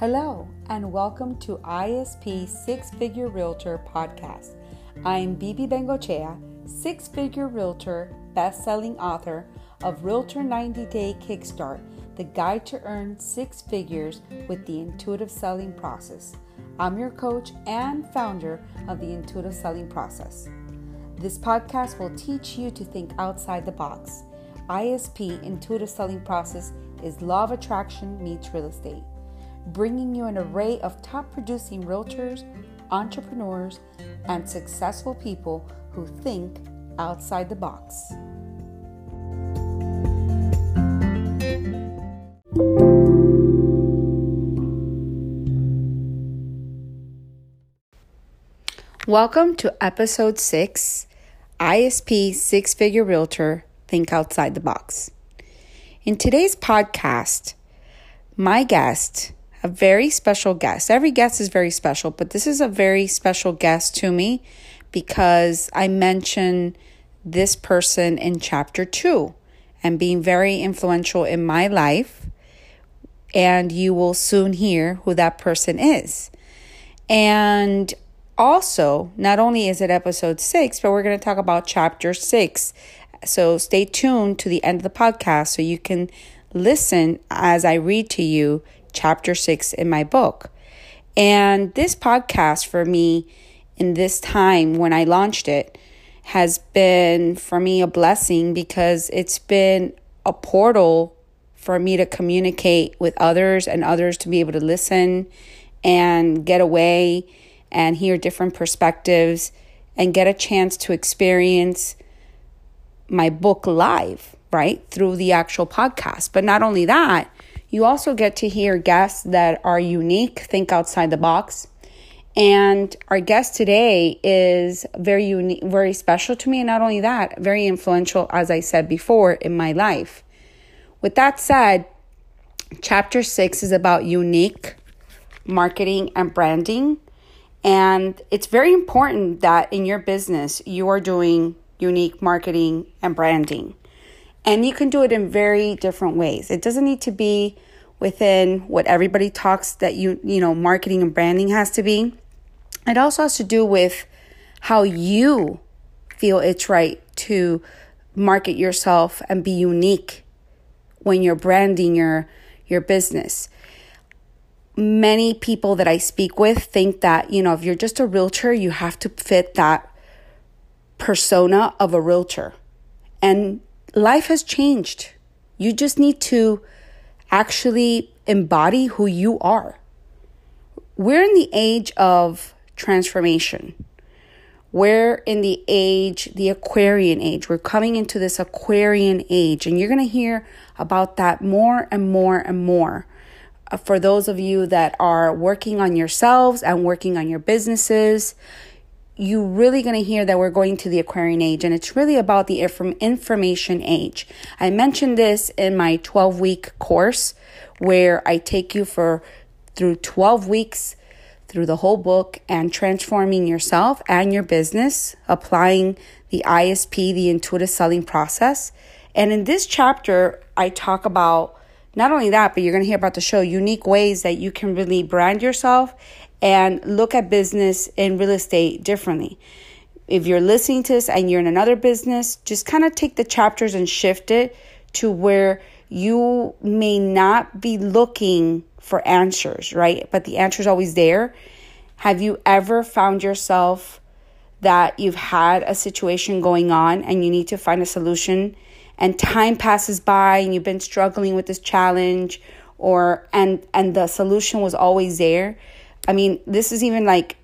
Hello, and welcome to ISP Six Figure Realtor Podcast. I am Bibi Bengochea, six figure realtor, best selling author of Realtor 90 Day Kickstart, the guide to earn six figures with the intuitive selling process. I'm your coach and founder of the intuitive selling process. This podcast will teach you to think outside the box. ISP intuitive selling process is law of attraction meets real estate bringing you an array of top producing realtors, entrepreneurs, and successful people who think outside the box. Welcome to episode 6 ISP Six Figure Realtor Think Outside the Box. In today's podcast, my guest a very special guest. Every guest is very special, but this is a very special guest to me because I mention this person in chapter two and being very influential in my life. And you will soon hear who that person is. And also, not only is it episode six, but we're going to talk about chapter six. So stay tuned to the end of the podcast so you can listen as I read to you chapter six in my book. And this podcast for me in this time when I launched it has been for me a blessing because it's been a portal for me to communicate with others and others to be able to listen and get away and hear different perspectives and get a chance to experience my book live, right? Through the actual podcast. But not only that, you also get to hear guests that are unique, think outside the box. And our guest today is very unique, very special to me. And not only that, very influential, as I said before, in my life. With that said, chapter six is about unique marketing and branding. And it's very important that in your business, you are doing unique marketing and branding. And you can do it in very different ways. It doesn't need to be within what everybody talks that you, you know, marketing and branding has to be. It also has to do with how you feel it's right to market yourself and be unique when you're branding your your business. Many people that I speak with think that, you know, if you're just a realtor, you have to fit that persona of a realtor. And life has changed. You just need to actually embody who you are. We're in the age of transformation. We're in the age, the Aquarian age. We're coming into this Aquarian age, and you're going to hear about that more and more and more. Uh, for those of you that are working on yourselves and working on your businesses, you really going to hear that we're going to the Aquarian age and it's really about the from information age. I mentioned this in my 12 week course where I take you for through 12 weeks through the whole book and transforming yourself and your business, applying the ISP, the intuitive selling process. And in this chapter, I talk about not only that, but you're going to hear about the show unique ways that you can really brand yourself and look at business and real estate differently. If you're listening to this and you're in another business, just kind of take the chapters and shift it to where you may not be looking for answers, right? But the answer is always there. Have you ever found yourself that you've had a situation going on and you need to find a solution and time passes by and you've been struggling with this challenge or and and the solution was always there I mean, this is even like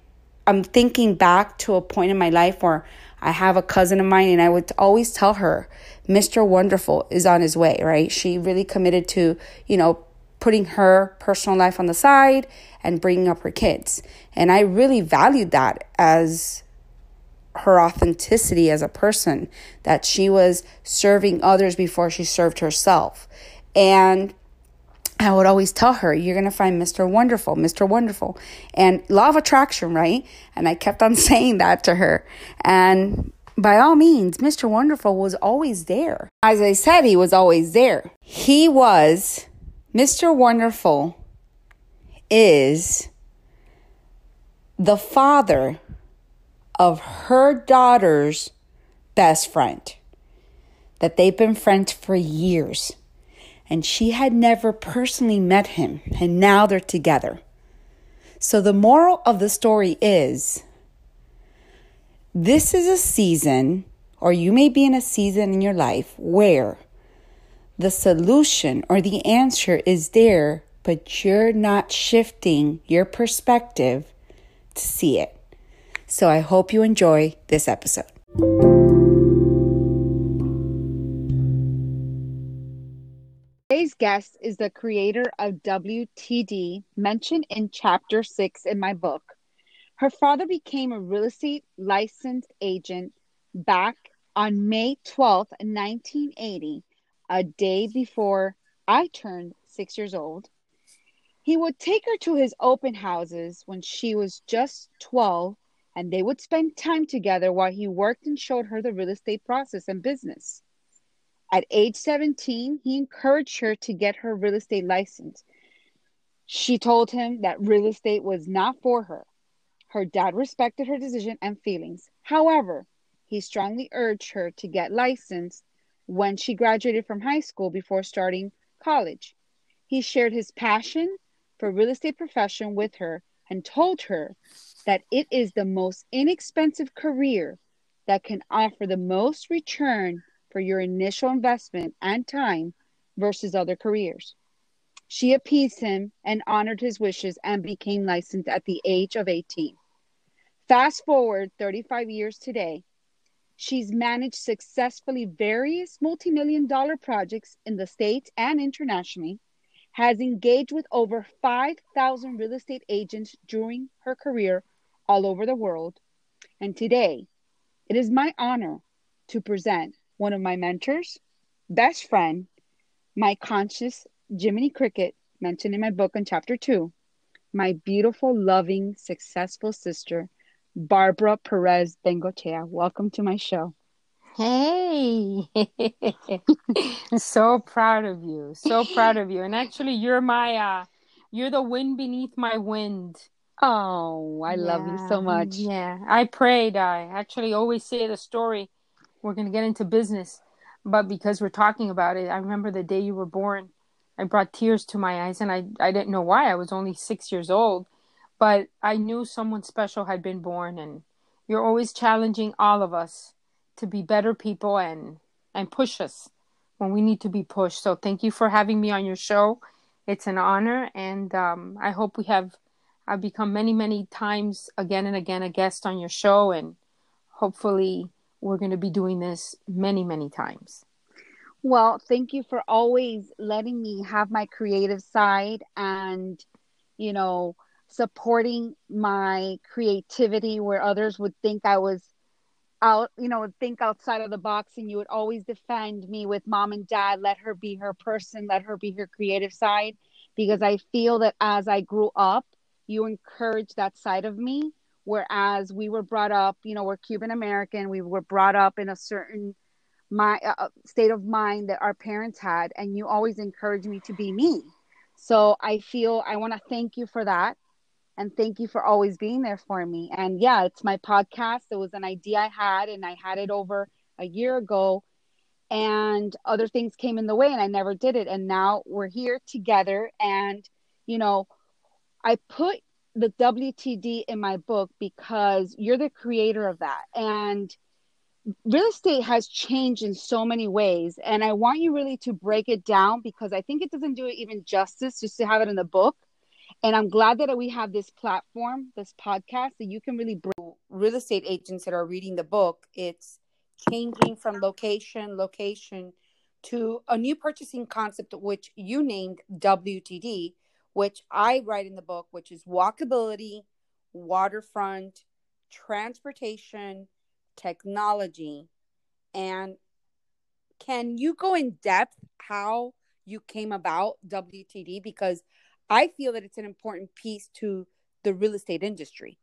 I'm thinking back to a point in my life where I have a cousin of mine and I would always tell her, Mr. Wonderful is on his way, right? She really committed to, you know, putting her personal life on the side and bringing up her kids. And I really valued that as her authenticity as a person, that she was serving others before she served herself. And I would always tell her, you're going to find Mr. Wonderful, Mr. Wonderful. And law of attraction, right? And I kept on saying that to her. And by all means, Mr. Wonderful was always there. As I said, he was always there. He was Mr. Wonderful is the father of her daughter's best friend, that they've been friends for years. And she had never personally met him, and now they're together. So, the moral of the story is this is a season, or you may be in a season in your life where the solution or the answer is there, but you're not shifting your perspective to see it. So I hope you enjoy this episode. Today's guest is the creator of WTD, mentioned in chapter six in my book. Her father became a real estate licensed agent back on May 12th, 1980 a day before I turned six years old. He would take her to his open houses when she was just 12, and they would spend time together while he worked and showed her the real estate process and business. At age 17, he encouraged her to get her real estate license. She told him that real estate was not for her. Her dad respected her decision and feelings. However, he strongly urged her to get licensed when she graduated from high school before starting college. He shared his passion for real estate profession with her and told her that it is the most inexpensive career that can offer the most return for your initial investment and time versus other careers. She appeased him and honored his wishes and became licensed at the age of 18. Fast forward 35 years today, She's managed successfully various multi million dollar projects in the States and internationally, has engaged with over 5,000 real estate agents during her career all over the world. And today, it is my honor to present one of my mentors, best friend, my conscious Jiminy Cricket, mentioned in my book in chapter two, my beautiful, loving, successful sister, Barbara Perez Bengochea. Welcome to my show. Hey, so proud of you. So proud of you. And actually, you're my, uh, you're the wind beneath my wind. Oh, I yeah. love you so much. Yeah, I prayed. I actually always say the story. We're going to get into business, but because we're talking about it, I remember the day you were born. I brought tears to my eyes, and I I didn't know why. I was only six years old, but I knew someone special had been born and you're always challenging all of us to be better people and and push us when we need to be pushed. So thank you for having me on your show. It's an honor and um, I hope we have I've become many many times again and again a guest on your show and hopefully we're going to be doing this many many times. Well, thank you for always letting me have my creative side and you know supporting my creativity where others would think I was out, you know, think outside of the box and you would always defend me with mom and dad, let her be her person, let her be her creative side. Because I feel that as I grew up, you encouraged that side of me. Whereas we were brought up, you know, we're Cuban American, we were brought up in a certain my uh, uh, state of mind that our parents had, and you always encouraged me to be me. So I feel I want to thank you for that and thank you for always being there for me. And yeah, it's my podcast. It was an idea I had, and I had it over a year ago, and other things came in the way, and I never did it. And now we're here together. And, you know, I put the WTD in my book because you're the creator of that. And real estate has changed in so many ways. And I want you really to break it down because I think it doesn't do it even justice just to have it in the book and I'm glad that we have this platform, this podcast, that you can really bring real estate agents that are reading the book. It's changing from location, location to a new purchasing concept, which you named WTD, which I write in the book, which is walkability, waterfront, transportation, technology. And can you go in depth how you came about WTD? Because I feel that it's an important piece to the real estate industry.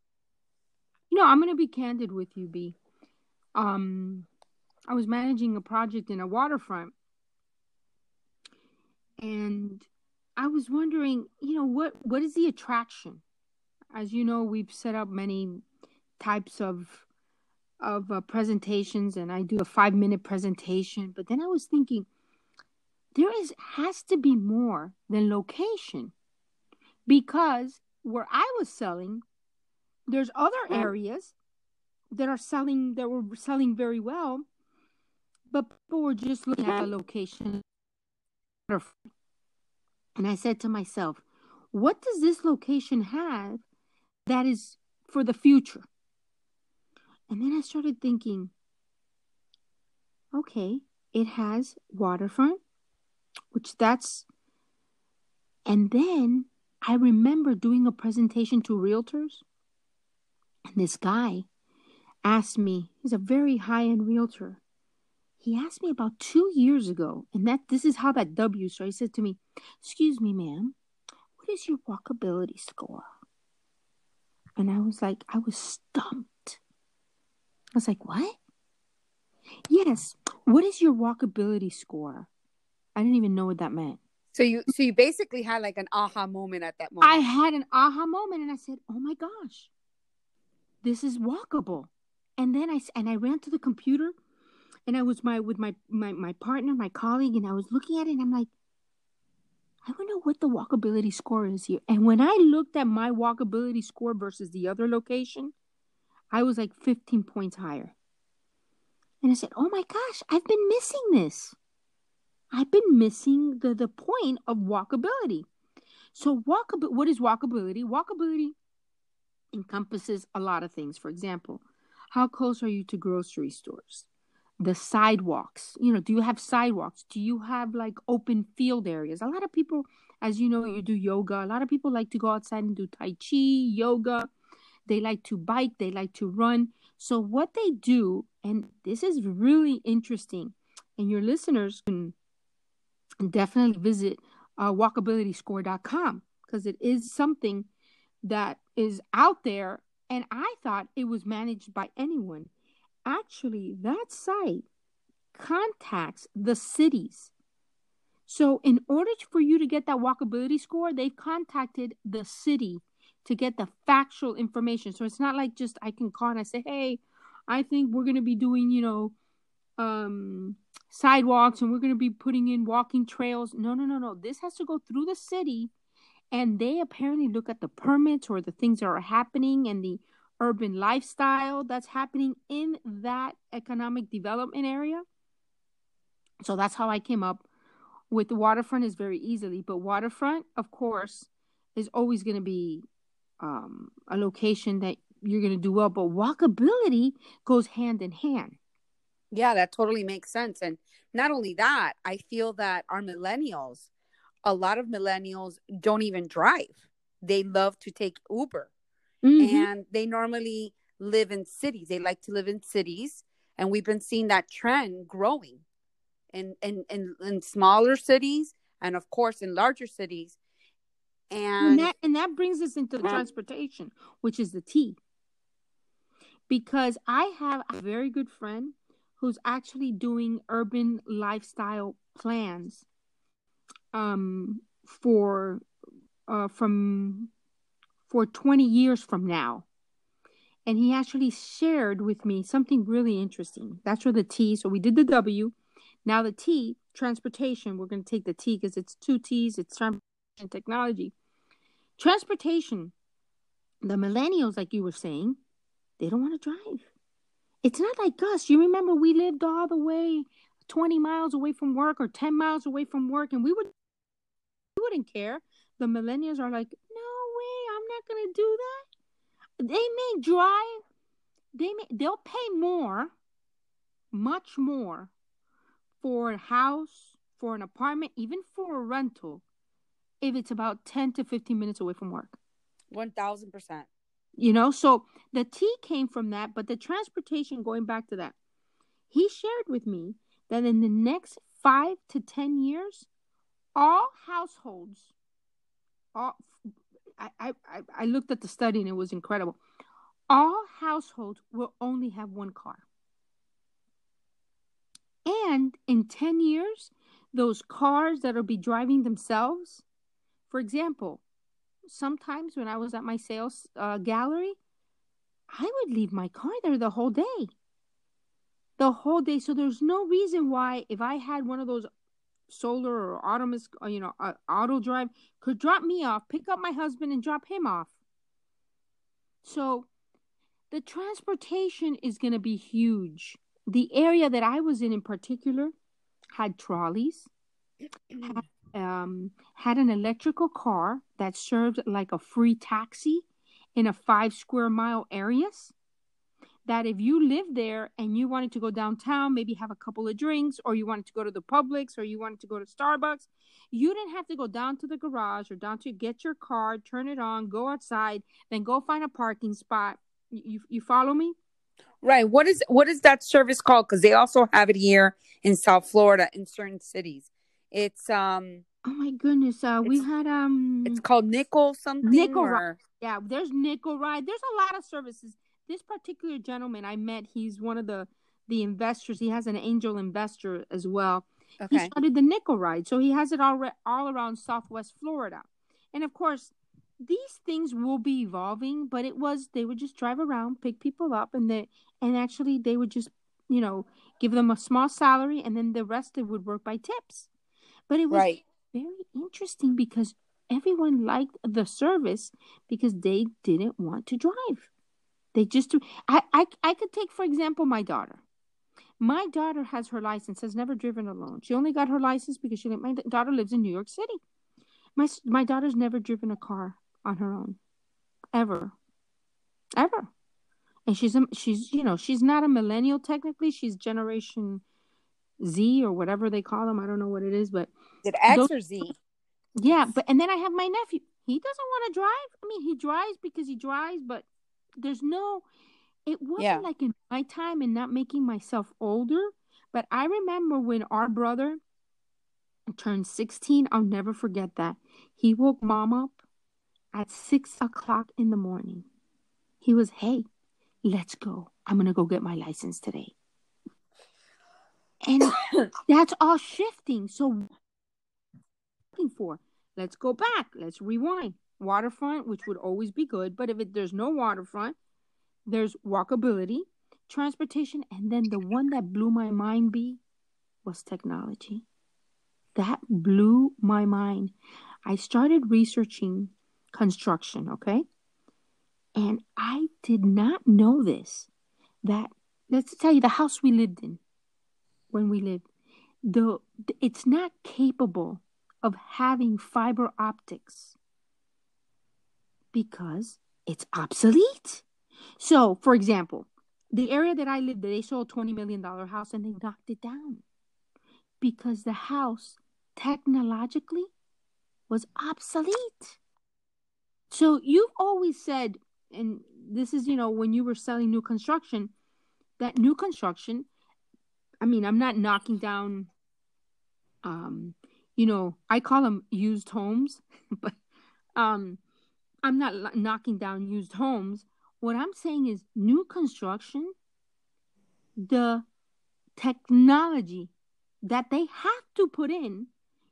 You know, I'm going to be candid with you, B. Um, I was managing a project in a waterfront, and I was wondering, you know, what what is the attraction? As you know, we've set up many types of of uh, presentations, and I do a five minute presentation. But then I was thinking, there is has to be more than location, because where I was selling, there's other areas that are selling that were selling very well, but people were just looking at the location. And I said to myself, what does this location have that is for the future? And then I started thinking, okay, it has waterfront, which that's, and then I remember doing a presentation to realtors, and this guy asked me, he's a very high end realtor. He asked me about two years ago, and that this is how that W started. He said to me, Excuse me, ma'am, what is your walkability score? And I was like, I was stumped. I was like, What? Yes, what is your walkability score? I didn't even know what that meant. So you so you basically had like an aha moment at that moment. I had an aha moment and I said, "Oh my gosh. This is walkable." And then I and I ran to the computer and I was my with my my my partner, my colleague and I was looking at it and I'm like I wonder what the walkability score is here. And when I looked at my walkability score versus the other location, I was like 15 points higher. And I said, "Oh my gosh, I've been missing this." I've been missing the, the point of walkability. So, walkability, what is walkability? Walkability encompasses a lot of things. For example, how close are you to grocery stores? The sidewalks. You know, do you have sidewalks? Do you have like open field areas? A lot of people, as you know, you do yoga. A lot of people like to go outside and do Tai Chi, yoga. They like to bike, they like to run. So, what they do, and this is really interesting, and your listeners can definitely visit uh, walkabilityscore.com because it is something that is out there and I thought it was managed by anyone. Actually, that site contacts the cities. So, in order for you to get that walkability score, they've contacted the city to get the factual information. So, it's not like just I can call and I say, hey, I think we're going to be doing, you know, um, sidewalks and we're going to be putting in walking trails. No, no, no, no. This has to go through the city and they apparently look at the permits or the things that are happening and the urban lifestyle that's happening in that economic development area. So that's how I came up with the waterfront is very easily, but waterfront, of course, is always going to be um, a location that you're going to do well, but walkability goes hand in hand. Yeah, that totally makes sense. And not only that, I feel that our millennials, a lot of millennials don't even drive. They love to take Uber. Mm-hmm. And they normally live in cities. They like to live in cities. And we've been seeing that trend growing in, in, in, in smaller cities and, of course, in larger cities. And, and that, and that brings us into transportation, which is the T. Because I have a very good friend who's actually doing urban lifestyle plans um, for uh, from for 20 years from now. And he actually shared with me something really interesting. That's where the T, so we did the W. Now the T, transportation, we're going to take the T because it's two T's, it's transportation technology. Transportation, the millennials, like you were saying, they don't want to drive. It's not like us. You remember we lived all the way 20 miles away from work or 10 miles away from work, and we would we wouldn't care. The millennials are like, no not gonna do that. They may drive, they may they'll pay more, much more, for a house, for an apartment, even for a rental, if it's about 10 to 15 minutes away from work. 1000%. You know, so the T came from that, but the transportation, going back to that, he shared with me that in the next five to 10 years, all households, all, I, I, I looked at the study and it was incredible. All households will only have one car. And in 10 years, those cars that'll be driving themselves, For example, sometimes when I was at my sales uh, gallery, I would leave my car there the whole day. The whole day. So there's no reason why, if I had one of those solar or autonomous, uh, you know, uh, auto drive, could drop me off, pick up my husband, and drop him off. So the transportation is going to be huge. The area that I was in, in particular, had trolleys, had, um, had an electrical car that served like a free taxi in a five square mile areas that if you lived there and you wanted to go downtown, maybe have a couple of drinks, or you wanted to go to the Publix, or you wanted to go to Starbucks, you didn't have to go down to the garage or down to get your car, turn it on, go outside, then go find a parking spot. You you follow me? Right. What is what is that service called? Because they also have it here in South Florida in certain cities. It's um. Oh my goodness! Uh, we had um. It's called Nickel something. Nickel or... Ride. Yeah, there's Nickel Ride. There's a lot of services. This particular gentleman I met, he's one of the the investors. He has an angel investor as well. Okay. He started the Nickel Ride, so he has it all re- all around Southwest Florida, and of course, these things will be evolving. But it was they would just drive around, pick people up, and they and actually they would just you know give them a small salary, and then the rest it would work by tips. But it was right. very interesting because everyone liked the service because they didn't want to drive. They just do. I, I, I could take, for example, my daughter. My daughter has her license, has never driven alone. She only got her license because she my daughter lives in New York City. My my daughter's never driven a car on her own, ever, ever. And she's a, she's you know she's not a millennial technically. She's generation Z or whatever they call them. I don't know what it is, but did X those, or Z? Yeah, but and then I have my nephew. He doesn't want to drive. I mean, he drives because he drives, but there's no. It wasn't yeah. like in my time and not making myself older. But I remember when our brother turned 16. I'll never forget that. He woke mom up at six o'clock in the morning. He was, hey, let's go. I'm gonna go get my license today. And that's all shifting. So looking for. Let's go back. Let's rewind. Waterfront, which would always be good, but if it, there's no waterfront, there's walkability, transportation, and then the one that blew my mind be was technology. That blew my mind. I started researching construction, okay? And I did not know this that let's tell you the house we lived in when we lived the it's not capable of having fiber optics because it's obsolete. So, for example, the area that I lived, they sold a $20 million house and they knocked it down because the house technologically was obsolete. So, you've always said, and this is, you know, when you were selling new construction, that new construction, I mean, I'm not knocking down um you know, I call them used homes, but um, I'm not knocking down used homes. What I'm saying is new construction, the technology that they have to put in.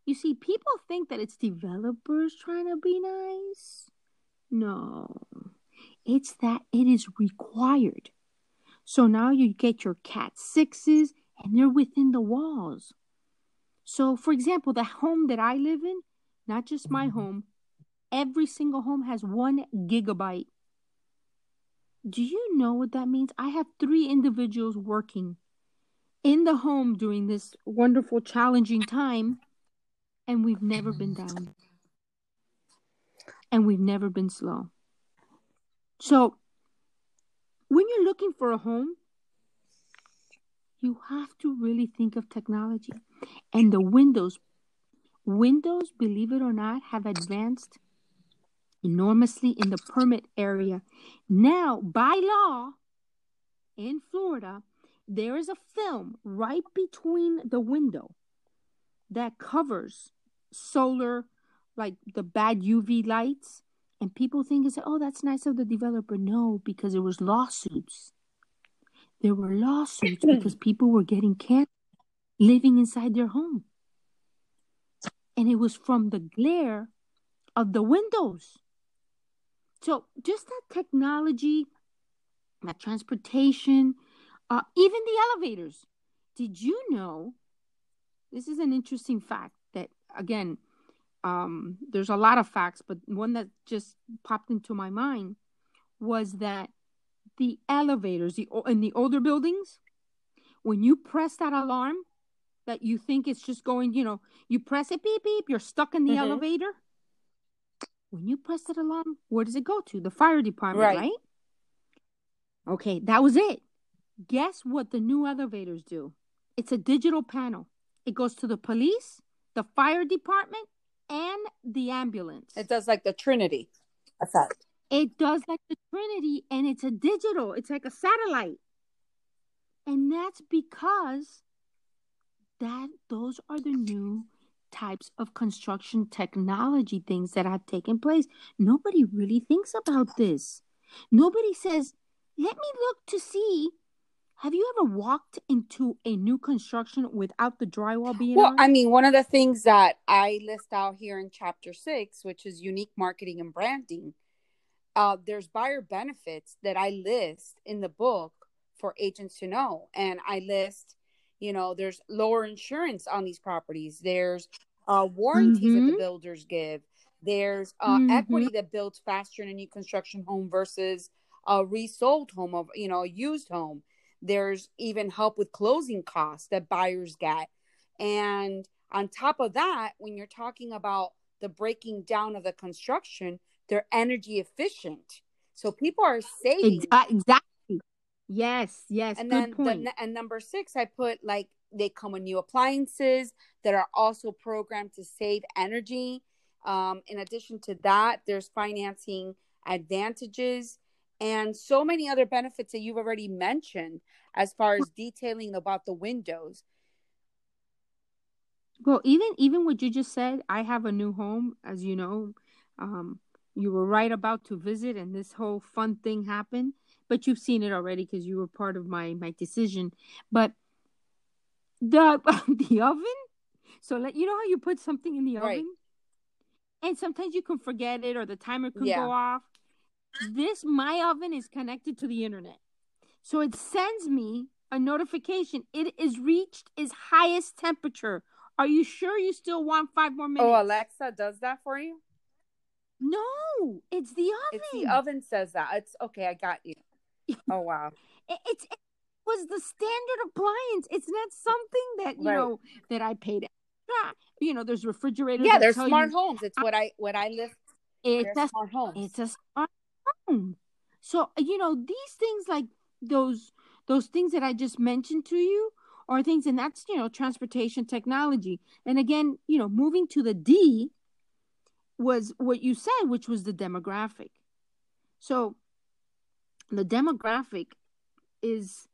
You see, people think that it's developers trying to be nice. No, it's that it is required. So now you get your Cat 6s and they're within the walls. So, for example, the home that I live in, not just my mm-hmm. home, every single home has one gigabyte. Do you know what that means? I have three individuals working in the home during this wonderful, challenging time, and we've never been down. And we've never been slow. So, when you're looking for a home, you have to really think of technology. And the Windows, Windows, believe it or not, have advanced enormously in the permit area. Now, by law in Florida, there is a film right between the window that covers solar, like the bad UV lights. And people think, it's, oh, that's nice of the developer. No, because it was lawsuits there were lawsuits because people were getting cancer living inside their home. And it was from the glare of the windows. So just that technology, that transportation, uh, even the elevators. Did you know? This is an interesting fact that again, um, there's a lot of facts, but one that just popped into my mind was that the elevators, the in the older buildings, when you press that alarm, that you think it's just going, you know, you press it, beep beep, you're stuck in the mm-hmm. elevator. When you press that alarm, where does it go to? The fire department, right? right? Okay, that was it. Guess what the new elevators do? It's a digital panel. It goes to the police, the fire department, and the ambulance. It does like the Trinity effect. It does like the Trinity, and it's a digital. It's like a satellite, and that's because that those are the new types of construction technology things that have taken place. Nobody really thinks about this. Nobody says, "Let me look to see have you ever walked into a new construction without the drywall being well on? i mean one of the things that i list out here in chapter six which is unique marketing and branding uh, there's buyer benefits that i list in the book for agents to know and i list you know there's lower insurance on these properties there's uh, warranties mm-hmm. that the mm-hmm. builders give there's uh, mm-hmm. equity that builds faster in a new construction home versus a resold home of you know a used home there's even help with closing costs that buyers get. And on top of that, when you're talking about the breaking down of the construction, they're energy efficient. So people are saving. Exactly. Yes, yes. And then the, and number six, I put like they come with new appliances that are also programmed to save energy. Um, in addition to that, there's financing advantages and so many other benefits that you've already mentioned as far as detailing about the windows well even even what you just said i have a new home as you know um, you were right about to visit and this whole fun thing happened but you've seen it already because you were part of my my decision but the the oven so let you know how you put something in the oven right. and sometimes you can forget it or the timer can yeah. go off this my oven is connected to the internet. So it sends me a notification. It is reached its highest temperature. Are you sure you still want five more oh, minutes? Oh, Alexa does that for you? No, it's the oven. It's the oven says that. It's okay. I got you. Oh wow. it, it's it was the standard appliance. It's not something that you right. know that I paid extra. You know, there's refrigerators. Yeah, there's smart you, homes. It's what I what I live. It's a smart home. It's a smart home. So you know these things like those those things that I just mentioned to you are things, and that's you know transportation technology. And again, you know, moving to the D was what you said, which was the demographic. So the demographic is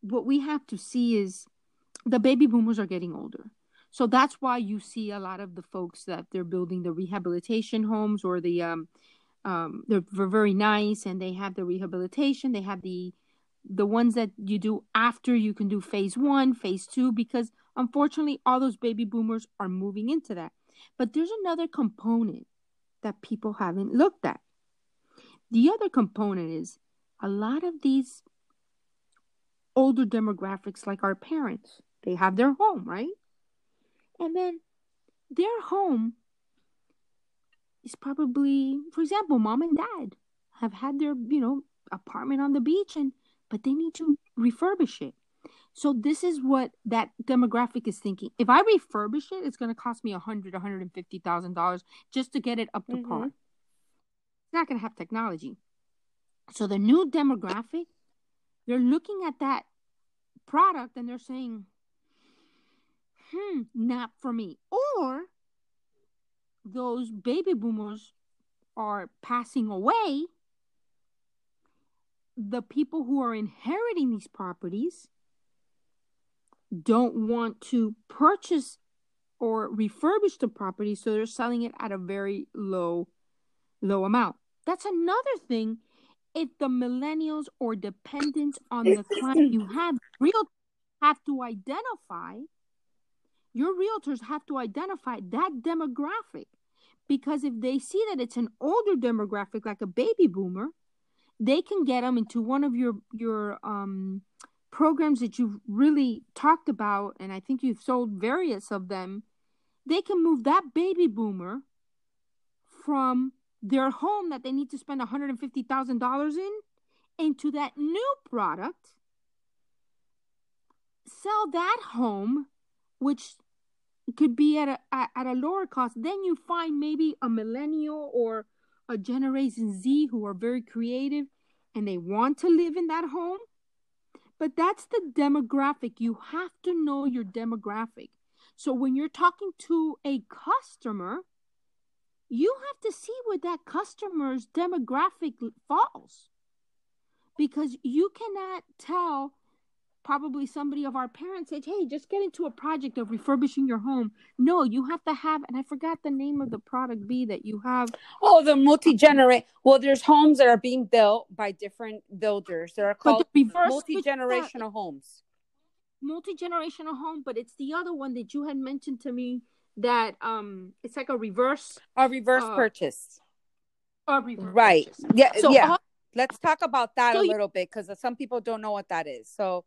what we have to see is the baby boomers are getting older. So that's why you see a lot of the folks that they're building the rehabilitation homes or the um, um, they're, they're very nice and they have the rehabilitation. They have the the ones that you do after you can do phase one phase two because unfortunately all those baby boomers are moving into that. But there's another component that people haven't looked at. The other component is a lot of these older demographics like our parents they have their home right and then their home is probably, for example, mom and dad have had their, you know, apartment on the beach and but they need to refurbish it. So this is what that demographic is thinking. If I refurbish it, it's going to cost me a hundred, hundred and fifty thousand dollars just to get it up to mm-hmm. par. It's not going to have technology. So the new demographic, they're looking at that product and they're saying, "Hmm, not for me." Or those baby boomers are passing away, the people who are inheriting these properties don't want to purchase or refurbish the property, so they're selling it at a very low, low amount. That's another thing. If the millennials or dependents on the client you have, real have to identify your realtors have to identify that demographic. Because if they see that it's an older demographic like a baby boomer they can get them into one of your your um, programs that you've really talked about and i think you've sold various of them. They can move that baby boomer from their home that they need to spend $150,000 in into that new product sell that home which could be at a at a lower cost. Then you find maybe a millennial or a generation z who are very creative and they want to live in that home. But that's the demographic. You have to know your demographic. So when you're talking to a customer you have to see where that customer's demographic falls because you cannot tell probably somebody of our parents said, "Hey, just get into a project of refurbishing your home." No, you have to have, and I forgot the name of the product B that you have. Oh, the multi generate. Well, there's homes that are being built by different builders. They are called multi generational homes. Multi generational home, but it's the other one that you had mentioned to me that um, it's like a reverse. A reverse uh, purchase. A reverse right. Purchase. Yeah. So yeah. All- Let's talk about that so a little you- bit because some people don't know what that is. So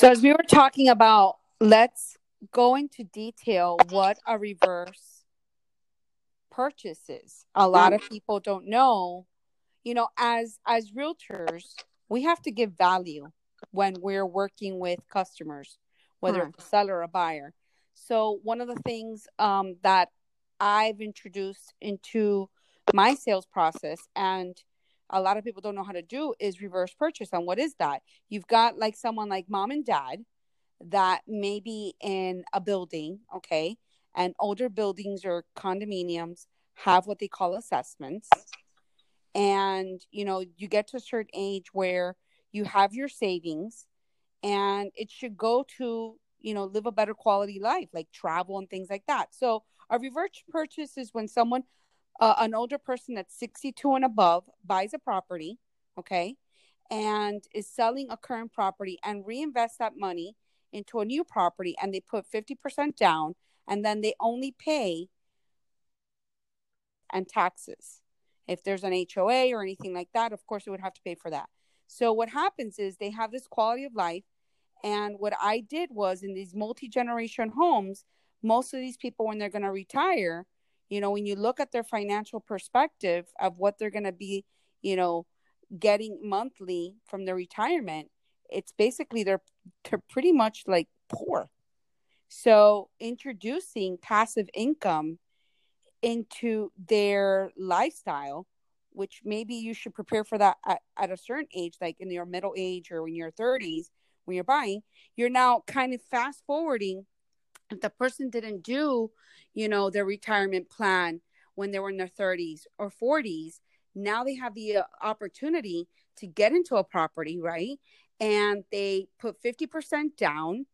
So, as we were talking about, let's go into detail what a reverse purchase is. A lot of people don't know, you know, as as realtors, we have to give value when we're working with customers, whether it's a seller or a buyer. So, one of the things um, that I've introduced into my sales process and a lot of people don't know how to do is reverse purchase. And what is that? You've got like someone like mom and dad that may be in a building, okay, and older buildings or condominiums have what they call assessments. And, you know, you get to a certain age where you have your savings and it should go to, you know, live a better quality life, like travel and things like that. So, a reverse purchase is when someone uh, an older person that's 62 and above buys a property, okay, and is selling a current property and reinvest that money into a new property and they put 50% down and then they only pay and taxes. If there's an HOA or anything like that, of course, they would have to pay for that. So, what happens is they have this quality of life. And what I did was in these multi generation homes, most of these people, when they're going to retire, you know when you look at their financial perspective of what they're going to be you know getting monthly from their retirement it's basically they're, they're pretty much like poor so introducing passive income into their lifestyle which maybe you should prepare for that at, at a certain age like in your middle age or in your 30s when you're buying. You're now kind of fast forwarding. If the person didn't do you know their retirement plan when they were in their 30s or 40s now they have the uh, opportunity to get into a property right? And they put 50% down.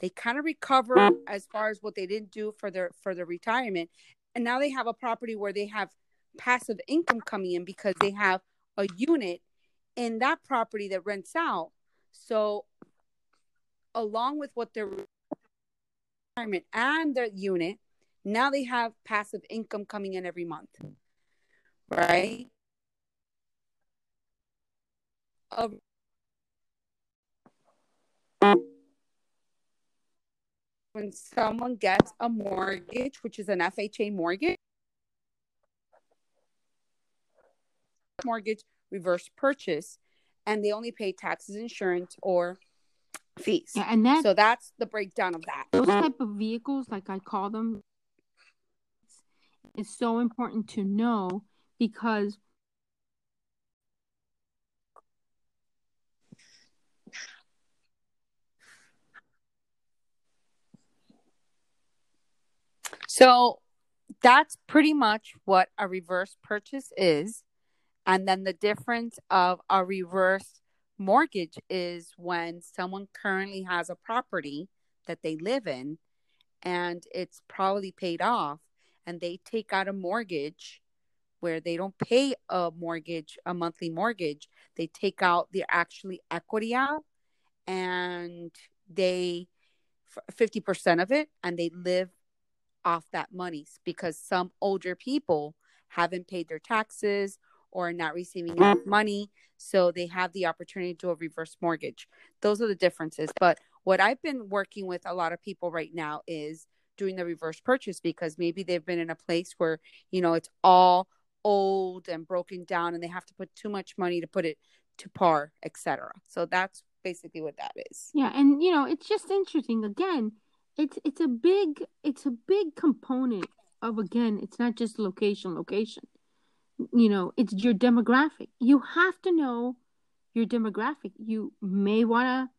They kind of recover as far as what they didn't do for their for their retirement. And now they have a property where they have passive income coming in because they have a unit in that property that rents out so along with what their retirement and their unit now they have passive income coming in every month, right? when someone gets a mortgage, which is an FHA mortgage, mortgage reverse purchase, and they only pay taxes, insurance, or fees. Yeah, and that so that's the breakdown of that. Those type of vehicles, like I call them, is so important to know because So that's pretty much what a reverse purchase is. And then the difference of a reverse mortgage is when someone currently has a property that they live in and it's probably paid off and they take out a mortgage where they don't pay a mortgage, a monthly mortgage, they take out the actually equity out and they fifty percent of it, and they live off that money because some older people haven't paid their taxes or not receiving enough money, so they have the opportunity to do a reverse mortgage. Those are the differences. But what I've been working with a lot of people right now is doing the reverse purchase because maybe they've been in a place where you know it's all old and broken down and they have to put too much money to put it to par etc so that's basically what that is Yeah, and you know, it's just interesting. Again, it's it's a big it's a big component of again, it's not just location, location. You know, it's your demographic. You have to know your demographic. You may want to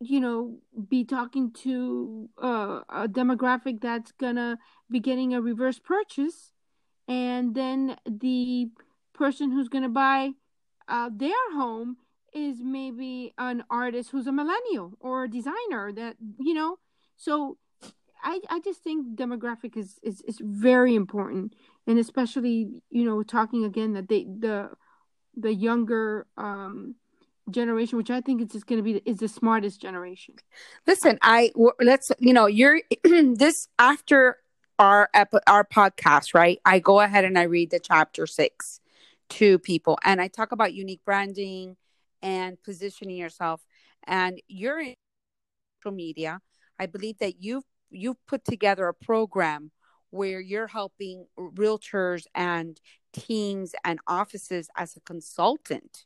you know, be talking to uh, a demographic that's gonna be getting a reverse purchase, and then the person who's gonna buy uh, their home is maybe an artist who's a millennial or a designer that you know. So I I just think demographic is is, is very important, and especially you know talking again that they the the younger um generation, which I think is just going to be is the smartest generation. listen i let's you know you're this after our our podcast right i go ahead and i read the chapter six to people and i talk about unique branding and positioning yourself and you're in social media i believe that you've you've put together a program where you're helping realtors and teams and offices as a consultant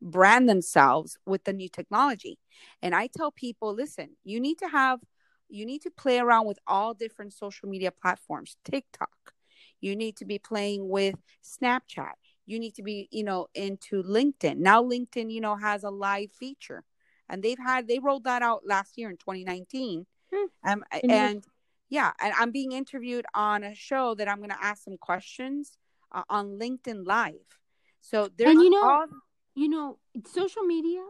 brand themselves with the new technology. And I tell people, listen, you need to have you need to play around with all different social media platforms, TikTok. You need to be playing with Snapchat. You need to be, you know, into LinkedIn. Now LinkedIn, you know, has a live feature. And they've had they rolled that out last year in 2019. Hmm. Um, And and yeah, and I'm being interviewed on a show that I'm going to ask some questions uh, on LinkedIn Live. So there's you know- all You know, social media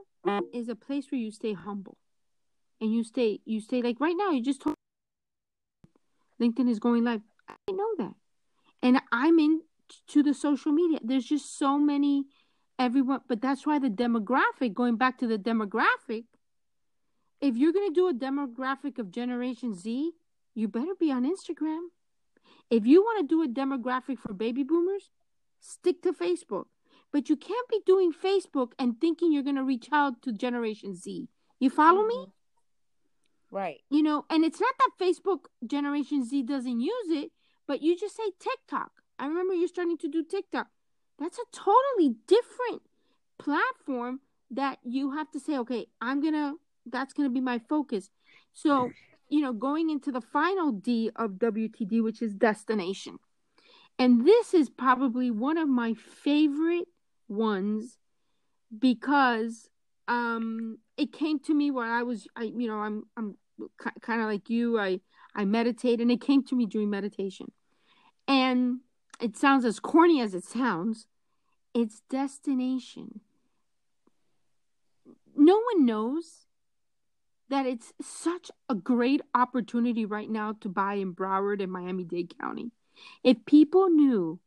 is a place where you stay humble, and you stay you stay like right now. You just told LinkedIn is going live. I know that, and I'm in to the social media. There's just so many everyone, but that's why the demographic. Going back to the demographic, if you're gonna do a demographic of Generation Z, you better be on Instagram. If you want to do a demographic for baby boomers, stick to Facebook. But you can't be doing Facebook and thinking you're going to reach out to Generation Z. You follow me? Mm-hmm. right. You know, and it's not that Facebook Generation Z doesn't use it, but you just say TikTok. I remember you're starting to do TikTok. That's a totally different platform that you have to say, okay, I'm going to, that's going to be my focus. So, you know, going into the final D of WTD, which is destination. And this is probably one of my favorite ones because um it came to me where I was I you know I'm I'm kind of like you I I meditate and it came to me during meditation. And it sounds as corny as it sounds, it's destination. No one knows that it's such a great opportunity right now to buy in Broward and Miami-Dade County. If people knew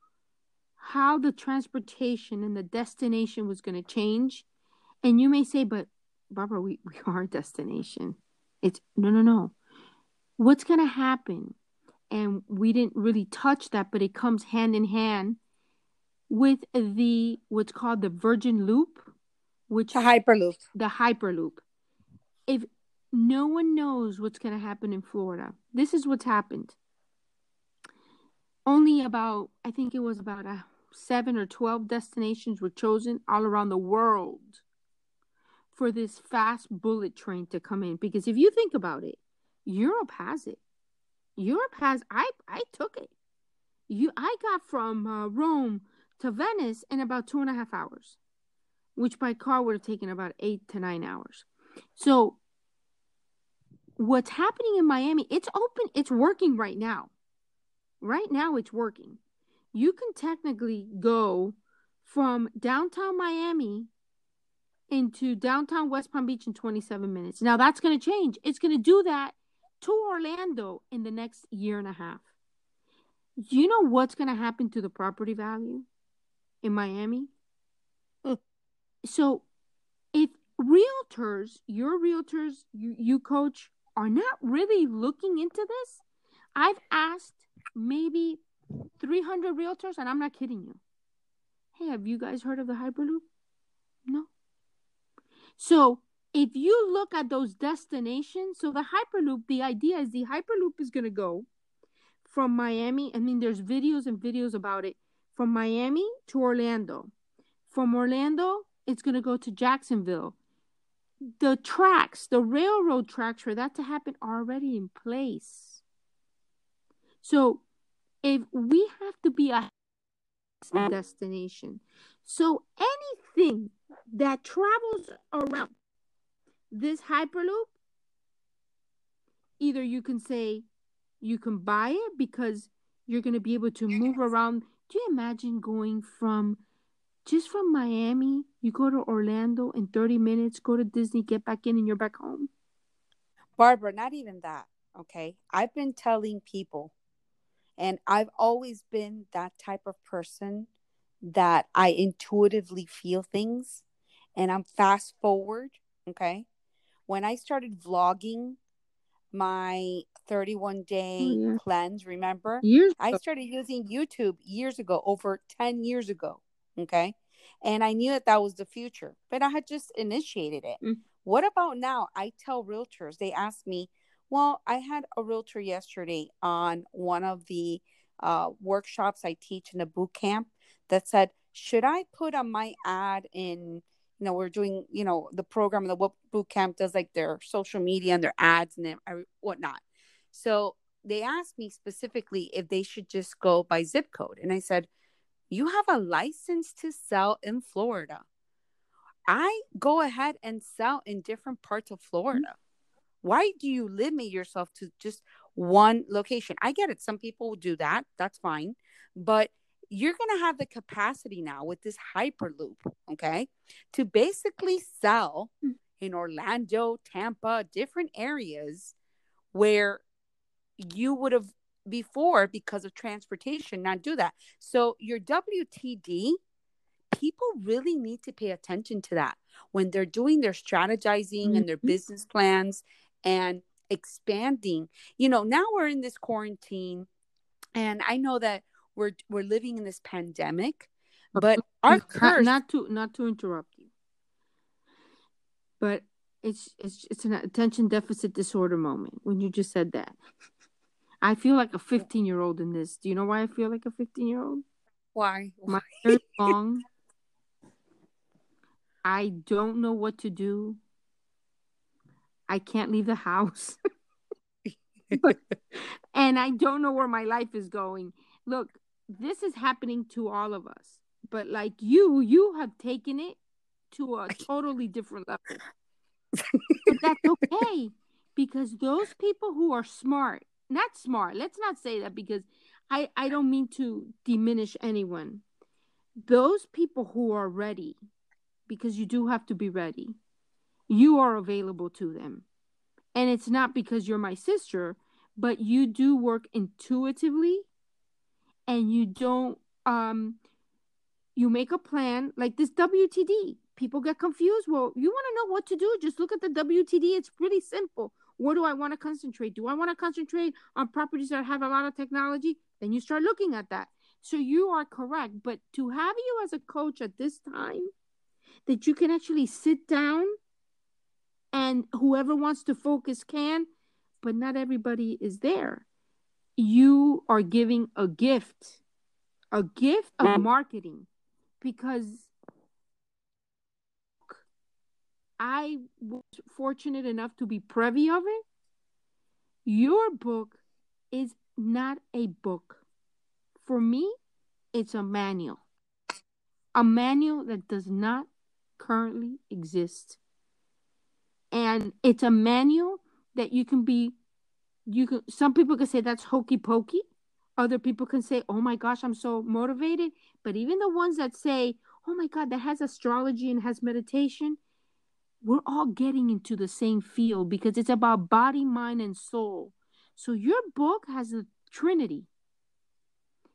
how the transportation and the destination was going to change, and you may say, but Barbara, we, we are a destination. It's no, no, no. What's going to happen? And we didn't really touch that, but it comes hand in hand with the what's called the Virgin Loop, which To Hyperloop. the Hyperloop. If no one knows what's going to happen in Florida, this is what's happened. Only about, I think it was about a seven or 12 destinations were chosen all around the world for this fast bullet train to come in. Because if you think about it, Europe has it. Europe has, I, I took it. You, I got from uh, Rome to Venice in about two and a half hours, which by car would have taken about eight to nine hours. So, what's happening in Miami? It's open. It's working right now. Right now, it's working. You can technically go from downtown Miami into downtown West Palm Beach in 27 minutes. Now, that's going to change. It's going to do that to Orlando in the next year and a half. Do you know what's going to happen to the property value in Miami? So, if realtors, your realtors, you, you coach are not really looking into this. I've asked maybe 300 realtors, and I'm not kidding you. Hey, have you guys heard of the Hyperloop? No. So if you look at those destinations, so the Hyperloop, the idea is the Hyperloop is going to go from Miami. I mean, there's videos and videos about it from Miami to Orlando. From Orlando, it's going to go to Jacksonville. The tracks, the railroad tracks for that to happen are already in place. So if we have to be a mm-hmm. destination, so anything that travels around this Hyperloop, either you can say you can buy it because you're going to be able to move around. Do you imagine going from just from Miami, you go to Orlando in 30 minutes, go to Disney, get back in, and you're back home? Barbara, not even that. Okay. I've been telling people, and I've always been that type of person that I intuitively feel things and I'm fast forward. Okay. When I started vlogging my 31 day oh, yeah. cleanse, remember? Years I started using YouTube years ago, over 10 years ago. Okay. And I knew that that was the future, but I had just initiated it. Mm. What about now? I tell realtors, they ask me, well, I had a realtor yesterday on one of the uh, workshops I teach in a boot camp that said, should I put on my ad in, you know, we're doing, you know, the program, the boot camp does like their social media and their ads and whatnot. So they asked me specifically if they should just go by zip code. And I said, you have a license to sell in Florida. I go ahead and sell in different parts of Florida. Why do you limit yourself to just one location? I get it. Some people will do that. That's fine. But you're going to have the capacity now with this Hyperloop, okay, to basically sell hmm. in Orlando, Tampa, different areas where you would have before because of transportation not do that. So your WTD people really need to pay attention to that when they're doing their strategizing mm-hmm. and their mm-hmm. business plans and expanding. You know, now we're in this quarantine and I know that we're we're living in this pandemic, but our curse not, not to not to interrupt you. But it's it's it's an attention deficit disorder moment when you just said that. I feel like a 15 year old in this. Do you know why I feel like a 15 year old? Why? My hair is long. I don't know what to do. I can't leave the house. and I don't know where my life is going. Look, this is happening to all of us. But like you, you have taken it to a totally different level. but that's okay because those people who are smart not smart. Let's not say that because I I don't mean to diminish anyone. Those people who are ready because you do have to be ready. You are available to them. And it's not because you're my sister, but you do work intuitively and you don't um you make a plan like this WTD. People get confused. Well, you want to know what to do? Just look at the WTD. It's pretty simple. What do I want to concentrate? Do I want to concentrate on properties that have a lot of technology? Then you start looking at that. So you are correct. But to have you as a coach at this time, that you can actually sit down and whoever wants to focus can, but not everybody is there. You are giving a gift, a gift of mm. marketing because I was fortunate enough to be privy of it. Your book is not a book. For me, it's a manual. A manual that does not currently exist. And it's a manual that you can be you can some people can say that's hokey pokey. Other people can say, "Oh my gosh, I'm so motivated." But even the ones that say, "Oh my god, that has astrology and has meditation," we're all getting into the same field because it's about body, mind, and soul. So your book has a trinity.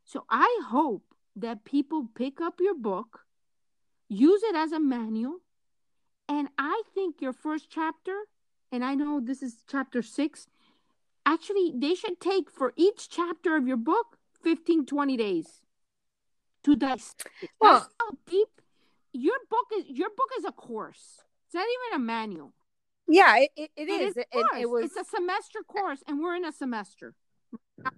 So I hope that people pick up your book, use it as a manual, and I think your first chapter and I know this is chapter six. Actually, they should take for each chapter of your book 15, 20 days to dissect. Well- That's how deep your book is. Your book is a course. It's not even a manual. Yeah, it, it, it is. It, it, was It's a semester course, and we're in a semester.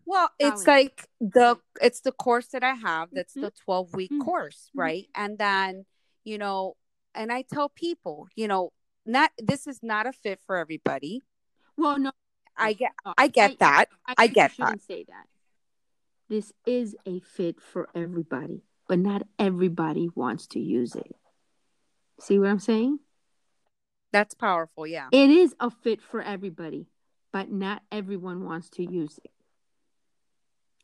well, it's like the it's the course that I have that's the 12 week Mhm. course, Mhm. right? And then, you know, and I tell people, you know, not this is not a fit for everybody. Well, no, I get I get that. I you get that. shouldn't say that. This is a fit for everybody, but not everybody wants to use it. See what I'm saying? That's powerful, yeah. It is a fit for everybody, but not everyone wants to use it.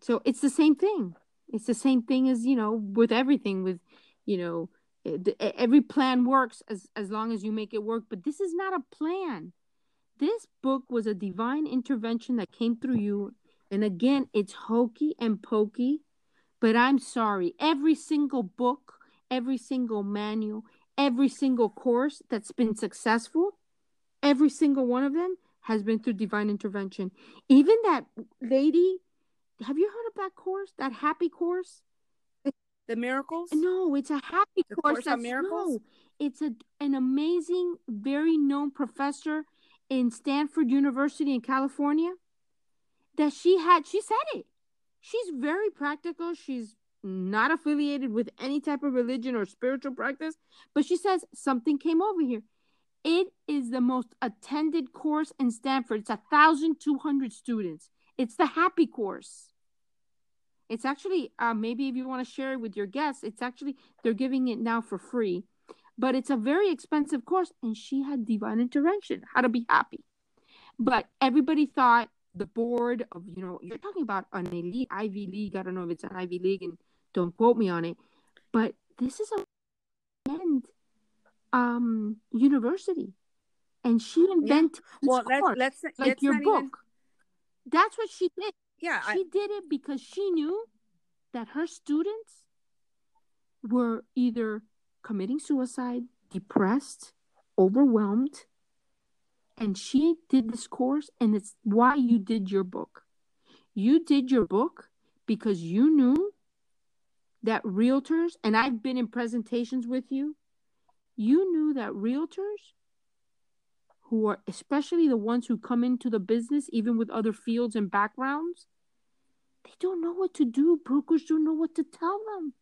So it's the same thing. It's the same thing as, you know, with everything with, you know, eh, eh, every plan works as as long as you make it work, but this is not a plan. This book was a divine intervention that came through you. And again, it's hokey and pokey, but I'm sorry. Every single book, every single manual, every single course that's been successful, every single one of them has been through divine intervention. Even that lady, have you heard of that course? That happy course? The miracles? No, it's a happy The course. Course that's- Miracles? No, it's a an amazing, very known professor in Stanford University in California. That she had, she said it. She's very practical. She's not affiliated with any type of religion or spiritual practice, but she says something came over here. It is the most attended course in Stanford. It's a thousand two hundred students. It's the happy course. It's actually uh, maybe if you want to share it with your guests, it's actually they're giving it now for free, but it's a very expensive course. And she had divine intervention, how to be happy. But everybody thought the board of you know you're talking about an elite Ivy League. I don't know if it's an Ivy League, and don't quote me on it, but this is a end um university, and she invented this Well, course, let's let's like let's your book. even- That's what she did. yeah, I, She did it because she knew that her students were either committing suicide, depressed, overwhelmed. And she did this course, and it's why you did your book. You did your book because you knew that realtors, and I've been in presentations with you, you knew that realtors who are especially the ones who come into the business, even with other fields and backgrounds, they don't know what to do. Brokers don't know what to tell them.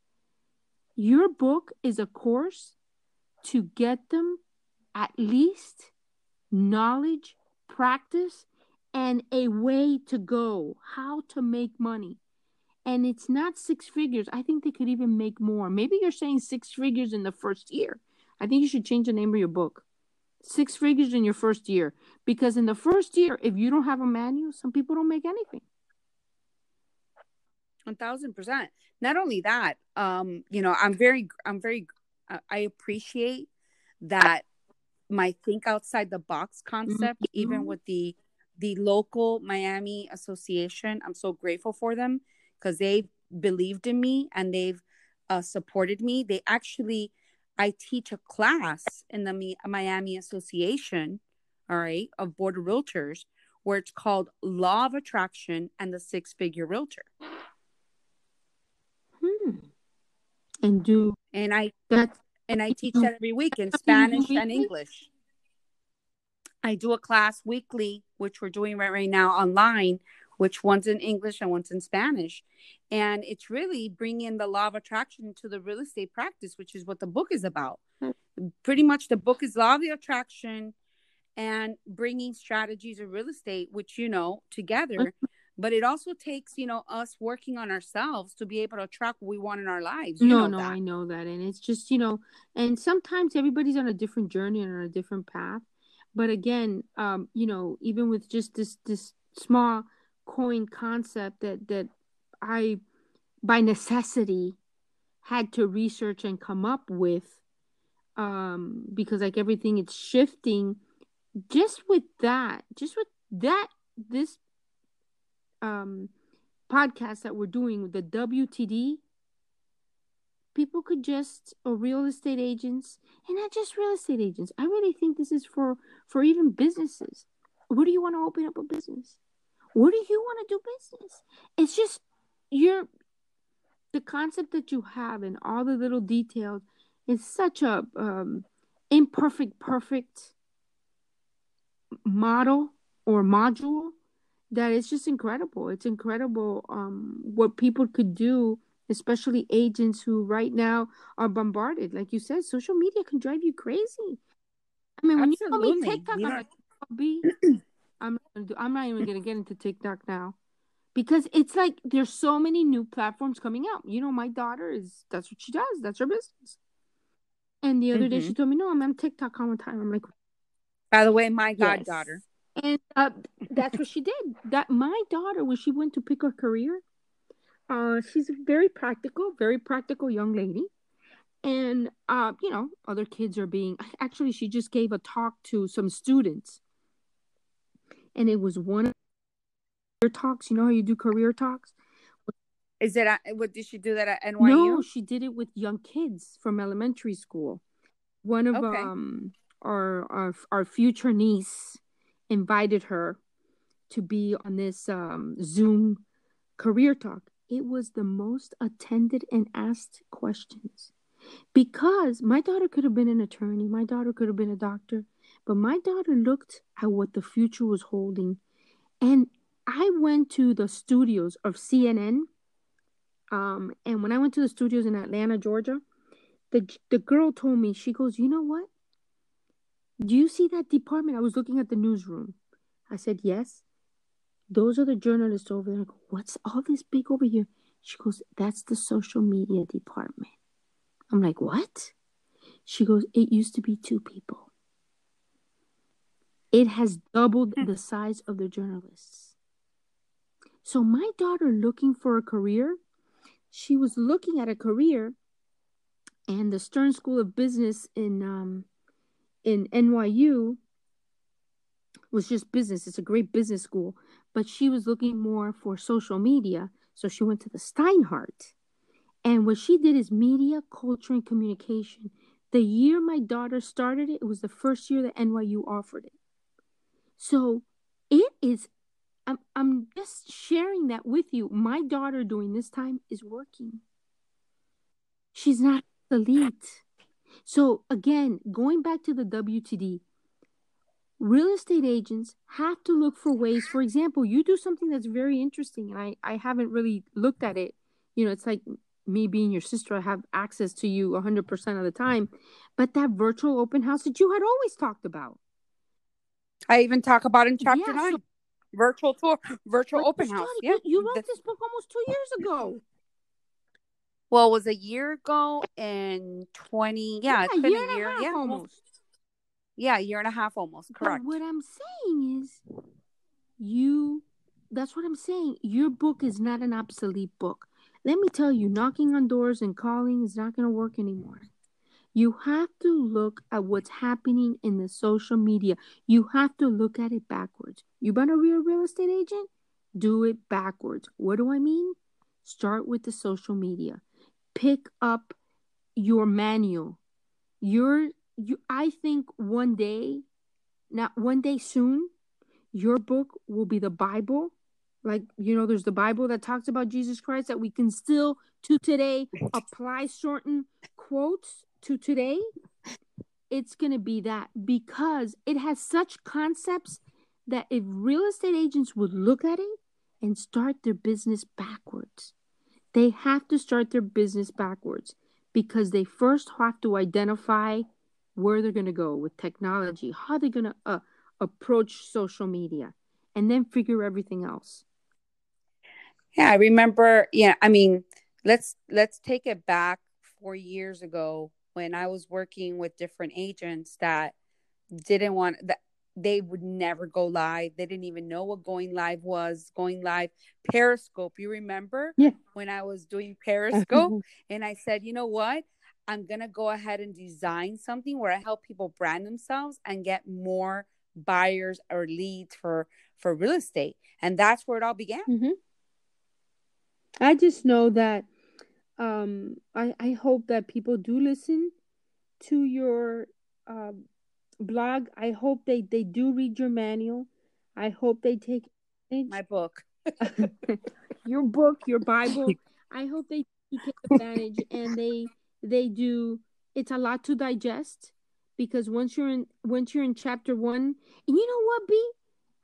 Your book is a course to get them at least knowledge, practice, and a way to go, how to make money. And it's not six figures. I think they could even make more. Maybe you're saying six figures in the first year. I think you should change the name of your book. Six figures in your first year. Because in the first year, if you don't have a manual, some people don't make anything. One thousand percent. Not only that, um, you know, I'm very, I'm very, uh, I appreciate that my think outside the box concept, even Mhm. with the the local Miami Association. I'm so grateful for them because they believed in me and they've uh, supported me. They actually, I teach a class in the Mi- Miami Association, all right, of board of realtors, where it's called Law of Attraction and the Six Figure Realtor. Hmm. And do And I that. and I teach that every week in What do you do Spanish and? English. I do a class weekly, which we're doing right, right now online, which one's in English and one's in Spanish. And it's really bringing the law of attraction to the real estate practice, which is what the book is about. Hmm. Pretty much the book is law of the attraction and bringing strategies of real estate, which, you know, together. But it also takes, you know, us working on ourselves to be able to attract what we want in our lives. You no, no, that. I know that. And it's just, you know, and sometimes everybody's on a different journey and on a different path. But again, um, you know, even with just this this small coin concept that that I by necessity had to research and come up with um because like everything it's shifting. Just with that just with that this um podcast that we're doing with the WTD people could just or real estate agents and not just real estate agents i really think this is for for even businesses. Where do you want to open up a business where do you want to do business it's just you're the concept that you have and all the little details is such a um, imperfect perfect model or module that it's just incredible it's incredible um, what people could do especially agents who right now are bombarded. Like you said, social media can drive you crazy. I mean, when Absolutely. you told me TikTok, yeah. I'm like, B, I'm not gonna do. I'm not even gonna get into TikTok now because it's like there's so many new platforms coming out. You know, my daughter is that's what she does. That's her business. And the other mm-hmm. day she told me, "No, I'm on TikTok all the time." I'm like, by the way, my goddaughter. Yes. And uh, that's what she did. That my daughter, when she went to pick her career, uh, she's a very practical, very practical young lady. And, uh, you know, other kids are being, actually, she just gave a talk to some students. And it was one of her talks. You know how you do career talks? Is it, what did she do that at NYU? No, she did it with young kids from elementary school. One of okay. um, our, our, our future niece invited her to be on this um, Zoom career talk it was the most attended and asked questions because my daughter could have been an attorney, my daughter could have been a doctor, but my daughter looked at what the future was holding. And I went to the studios of CNN. Um, and when I went to the studios in Atlanta, Georgia, the the girl told me, she goes, You know what? Do you see that department? I was looking at the newsroom. I said, Yes. Those are the journalists over there. I go, What's all this big over here? She goes, That's the social media department. I'm like, What? She goes, It used to be two people. It has doubled hmm. the size of the journalists. So, my daughter looking for a career, she was looking at a career, and the Stern School of Business in um, in NYU was just business. It's a great business school, but she was looking more for social media. So she went to the Steinhardt. And what she did is media, culture, and communication. The year my daughter started it, it was the first year that NYU offered it. So it is, I'm, I'm just sharing that with you. My daughter during this time is working. She's not elite. So again, going back to the WTD, real estate agents have to look for ways for example you do something that's very interesting and i i haven't really looked at it you know it's like me being your sister i have access to you 100% of the time but that virtual open house that you had always talked about i even talk about in chapter yeah, 9 so, virtual tour virtual open house yeah you wrote this book almost two years ago well it was a year ago in 20 yeah, yeah it's been a year, yeah almost yeah, a year and a half almost. Correct. But what I'm saying is, you. That's what I'm saying. Your book is not an obsolete book. Let me tell you, knocking on doors and calling is not going to work anymore. You have to look at what's happening in the social media. You have to look at it backwards. You want to be a real estate agent? Do it backwards. What do I mean? Start with the social media. Pick up your manual. Your you I think one day, not one day soon, your book will be the Bible. Like, you know, there's the Bible that talks about Jesus Christ that we can still to today apply certain quotes to today. It's going to be that because it has such concepts that if real estate agents would look at it and start their business backwards, they have to start their business backwards because they first have to identify where they're going to go with technology, how they're going to uh, approach social media, and then figure everything else. Yeah, I remember. Yeah, I mean, let's let's take it back four years ago when I was working with different agents that didn't want that they would never go live. They didn't even know what going live was. Going live, Periscope. You remember? Yeah. When I was doing Periscope, and I said, you know what? I'm going to go ahead and design something where I help people brand themselves and get more buyers or leads for for real estate. And that's where it all began. Mm-hmm. I just know that Um, I I hope that people do listen to your uh, blog. I hope they they do read your manual. I hope they take my book, your book, your Bible. I hope they take advantage and they they do. It's a lot to digest because once you're in once you're in chapter one, and you know what, B,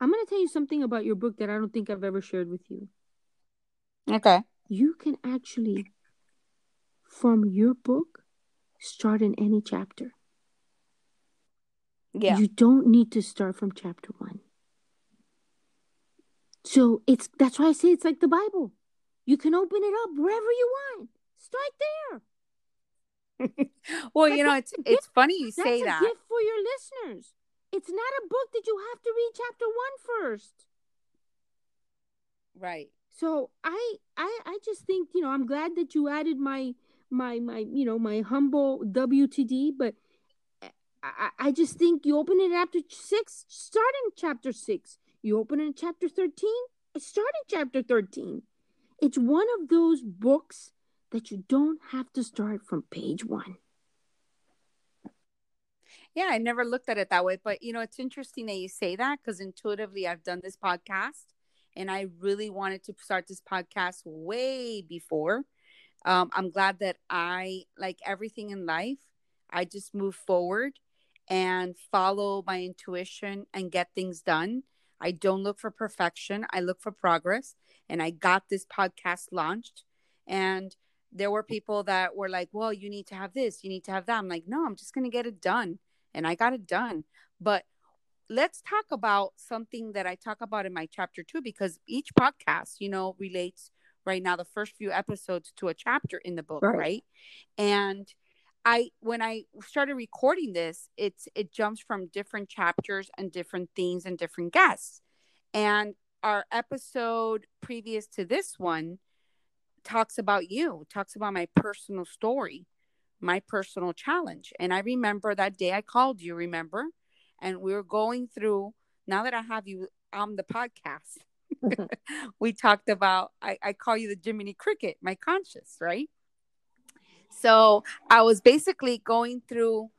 I'm gonna tell you something about your book that I don't think I've ever shared with you. Okay. You can actually, from your book, start in any chapter. Yeah. You don't need to start from chapter one. So it's that's why I say it's like the Bible. You can open it up wherever you want. Start there. well, you know, it's it's funny you say that. gift for your listeners. It's not a book that you have to read chapter one first. Right. So I I I just think, you know, I'm glad that you added my my my you know my humble WTD, but I, I just think you open it after six, start in chapter six. You open it in chapter 13, start in chapter 13. It's one of those books that you don't have to start from page one. Yeah, I never looked at it that way. But, you know, it's interesting that you say that because intuitively I've done this podcast and I really wanted to start this podcast way before. Um, I'm glad that I, like everything in life, I just move forward and follow my intuition and get things done. I don't look for perfection, I look for progress. And I got this podcast launched. And there were people that were like, well, you need to have this, you need to have that. I'm like, no, I'm just going to get it done. And I got it done. But let's talk about something that I talk about in my chapter two, because each podcast, you know, relates right now the first few episodes to a chapter in the book, right? right? And I when I started recording this, it's it jumps from different chapters and different themes and different guests. And our episode previous to this one talks about you, talks about my personal story, my personal challenge. And I remember that day I called you, remember? And we were going through now that I have you on the podcast. Mm-hmm. we talked about I, I call you the Jiminy Cricket, my conscious, right? So I was basically going through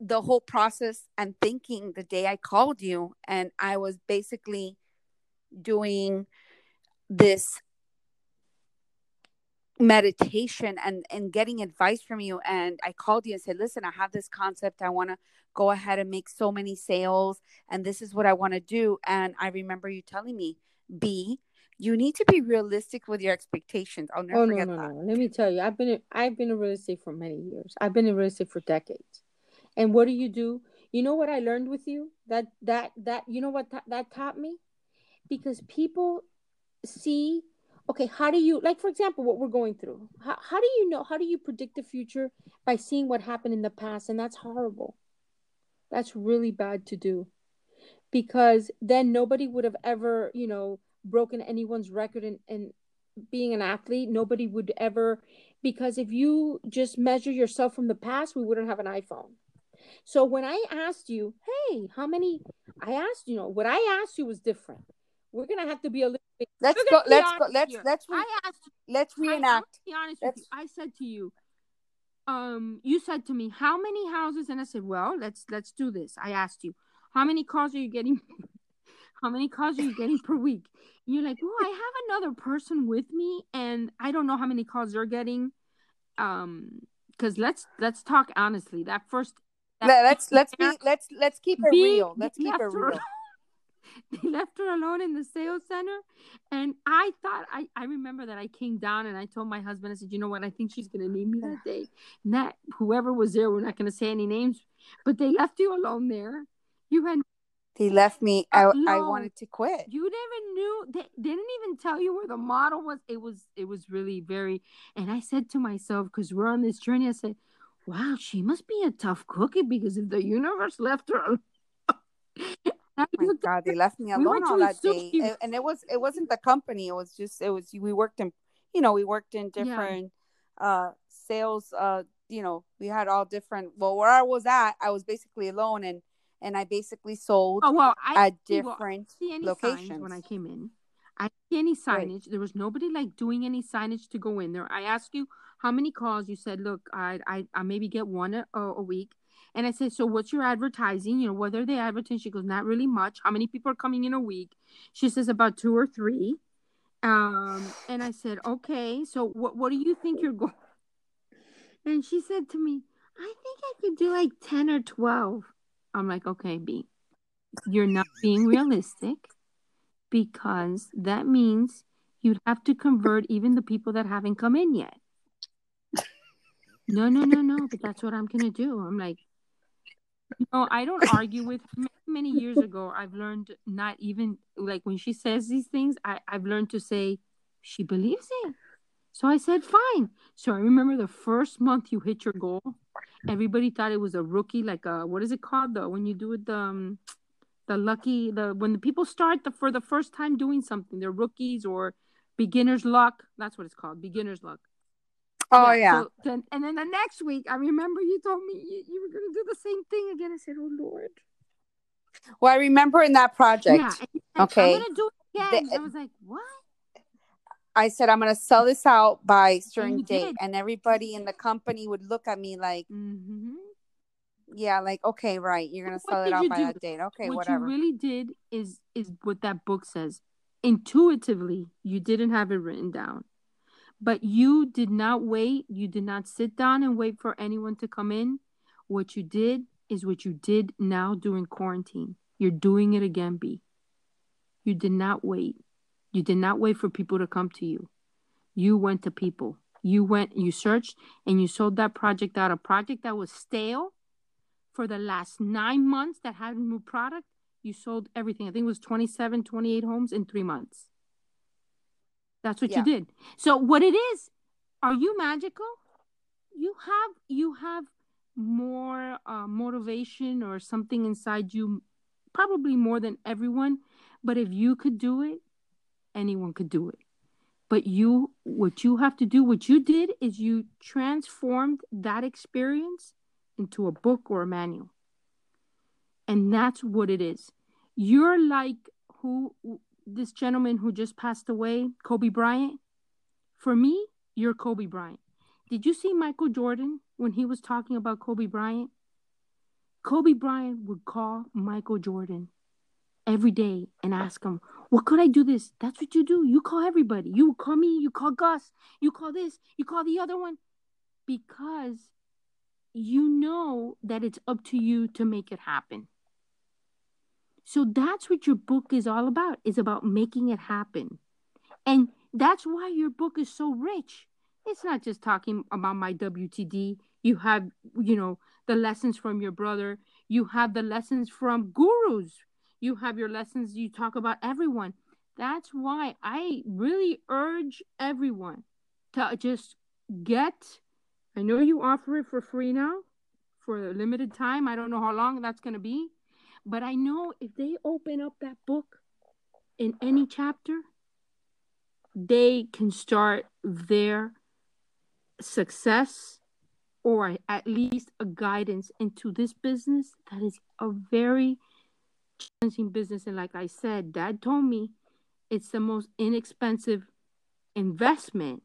the whole process and thinking the day I called you, and I was basically doing this meditation and and getting advice from you and i called you and said listen i have this concept i want to go ahead and make so many sales and this is what i want to do and i remember you telling me b you need to be realistic with your expectations. I'll never oh, forget no, no, that. No. Let me tell you, I've been I've been in real estate for many years. I've been in real estate for decades. And what do you do? You know what I learned with you? That that that you know what th- that taught me? Because people see okay, how do you like for example what we're going through? How how do you know how do you predict the future by seeing what happened in the past and that's horrible. That's really bad to do. Because then nobody would have ever, you know, broken anyone's record in, in being an athlete. Nobody would ever, because if you just measure yourself from the past, we wouldn't have an iPhone. So when I asked you, hey, how many? I asked, you know, what I asked you was different. We're gonna have to be a little. Let's go. Let's go. Let's here. let's. Re- asked. Let's reenact. I, be honest let's... with you. I said to you, um, you said to me, how many houses? And I said, well, let's let's do this. I asked you, how many calls are you getting? how many calls are you getting per week? And you're like, well, I have another person with me, and I don't know how many calls they're getting. Um, because let's let's talk honestly. That first, that let's let's be let's let's keep it real. Let's keep it real. they left her alone in the sales center, and I thought I I remember that I came down and I told my husband I said, you know what, I think she's gonna need me that day. And that whoever was there, we're not gonna say any names, but they left you alone there. You had they left me. Uh, I, no, I wanted to quit. You never knew. They didn't even tell you where the model was. It was. It was really very. And I said to myself, because we're on this journey, I said, "Wow, she must be a tough cookie because if the universe left her." oh my god, they left me alone we all that day, and, and, it was it wasn't the company. It was just it was we worked in, you know, we worked in different yeah. uh sales. Uh, you know, we had all different. Well, where I was at, I was basically alone, and and I basically sold oh, well, I, at different well, locations. when I came in. I didn't see any signage. Right. There was nobody like doing any signage to go in there. I asked you how many calls. You said, "Look, I I, I maybe get one a, a week." And I said, "So what's your advertising? You know, what are they advertising?" She goes, "Not really much. How many people are coming in a week?" She says, "About two or three. Um, and I said, "Okay. So what what do you think you're going?" And she said to me, "I think I could do like ten or 12. I'm like, "Okay, B, you're not being realistic." because that means you'd have to convert even the people that haven't come in yet. No, no, no, no, but that's what I'm going to do. I'm like, no, I don't argue with many, many years ago. I've learned not even like when she says these things, I, I've learned to say she believes it. So I said, fine. So I remember the first month you hit your goal, everybody thought it was a rookie, like a, what is it called though? When you do it, the, um, the lucky the when the people start the, for the first time doing something they're rookies or beginner's luck that's what it's called beginner's luck oh yeah, yeah. So then, and then the next week i remember you told me you, you were going to do the same thing again i said oh lord well i remember in that project yeah, okay i'm going to do it again the, i was like what I said I'm gonna sell this out by certain date, did. and everybody in the company would look at me like, mm-hmm yeah, like okay, right. You're gonna sell it out by do? that date. Okay, what whatever. What you really did is is what that book says. Intuitively, you didn't have it written down. But you did not wait. You did not sit down and wait for anyone to come in. What you did is what you did now during quarantine. You're doing it again, B. You did not wait. You did not wait for people to come to you. You went to people. You went, you searched, and you sold that project out. A project that was stale for the last nine months that had a new product, you sold everything. I think it was 27, 28 homes in three months. That's what yeah. you did. So what it is, are you magical? You have you have more uh, motivation or something inside you, probably more than everyone. But if you could do it, anyone could do it. But you, what you have to do, what you did is you transformed that experience into a book or a manual. And that's what it is. You're like who this gentleman who just passed away, Kobe Bryant. For me, you're Kobe Bryant. Did you see Michael Jordan when he was talking about Kobe Bryant? Kobe Bryant would call Michael Jordan every day and ask him, What could I do this? That's what you do. You call everybody. You call me, you call Gus, you call this, you call the other one. Because you know that it's up to you to make it happen. So that's what your book is all about. Is about making it happen. And that's why your book is so rich. It's not just talking about my WTD. You have, you know, the lessons from your brother. You have the lessons from gurus. You have your lessons. You talk about everyone. That's why I really urge everyone to just get I know you offer it for free now for a limited time. I don't know how long that's going to be. But I know if they open up that book in any chapter, they can start their success or at least a guidance into this business that is a very challenging business. And like I said, dad told me it's the most inexpensive investment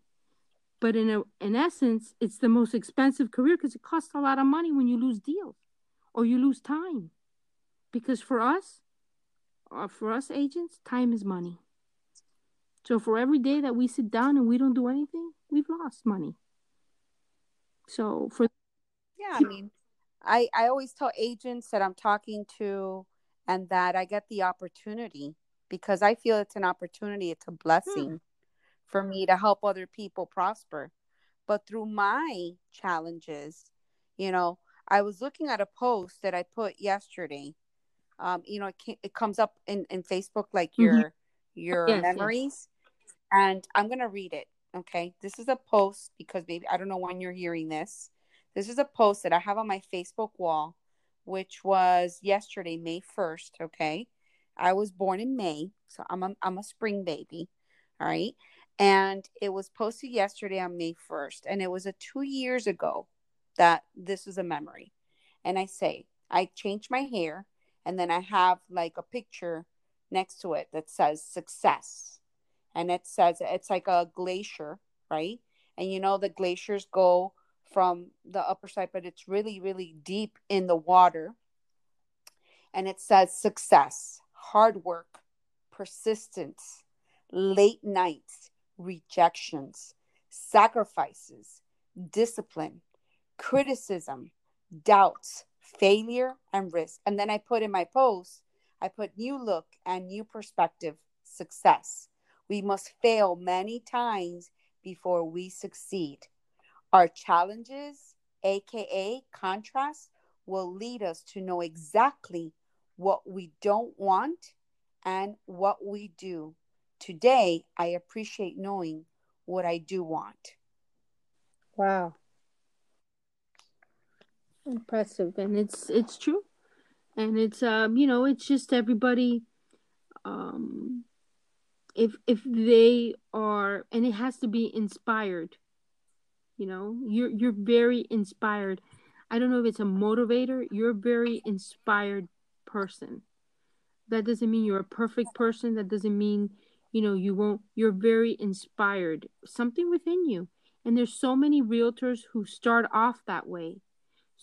but in a, in essence, it's the most expensive career because it costs a lot of money when you lose deals or you lose time. Because for us, uh, for us agents, time is money. So for every day that we sit down and we don't do anything, we've lost money. So for yeah, I mean, I I always tell agents that I'm talking to and that I get the opportunity because I feel it's an opportunity, it's a blessing. Hmm for me to help other people prosper. But through my challenges, you know, I was looking at a post that I put yesterday. Um, you know, it, can, it comes up in, in Facebook like your mm-hmm. your yes, memories, yes. and I'm gonna read it. Okay, this is a post because maybe I don't know when you're hearing this. This is a post that I have on my Facebook wall, which was yesterday, May first. Okay, I was born in May, so I'm a, I'm a spring baby. All right, and it was posted yesterday on May 1st. And it was a two years ago that this is a memory. And I say, I changed my hair, and then I have like a picture next to it that says success. and it says it's like a glacier, right? And you know the glaciers go from the upper side, but it's really, really deep in the water. And it says success, hard work, persistence, late nights, rejections, sacrifices, discipline, criticism, doubts, failure, and risk. And then I put in my post, I put new look and new perspective, success. We must fail many times before we succeed. Our challenges, aka contrasts, will lead us to know exactly what we don't want and what we do. Today, I appreciate knowing what I do want. Wow. Impressive. And it's it's true. And it's um, you know, it's just everybody um if if they are and it has to be inspired. You know, you're you're very inspired. I don't know if it's a motivator, you're a very inspired person. That doesn't mean you're a perfect person. That doesn't mean, you know, you won't you're very inspired. Something within you and there's so many realtors who start off that way.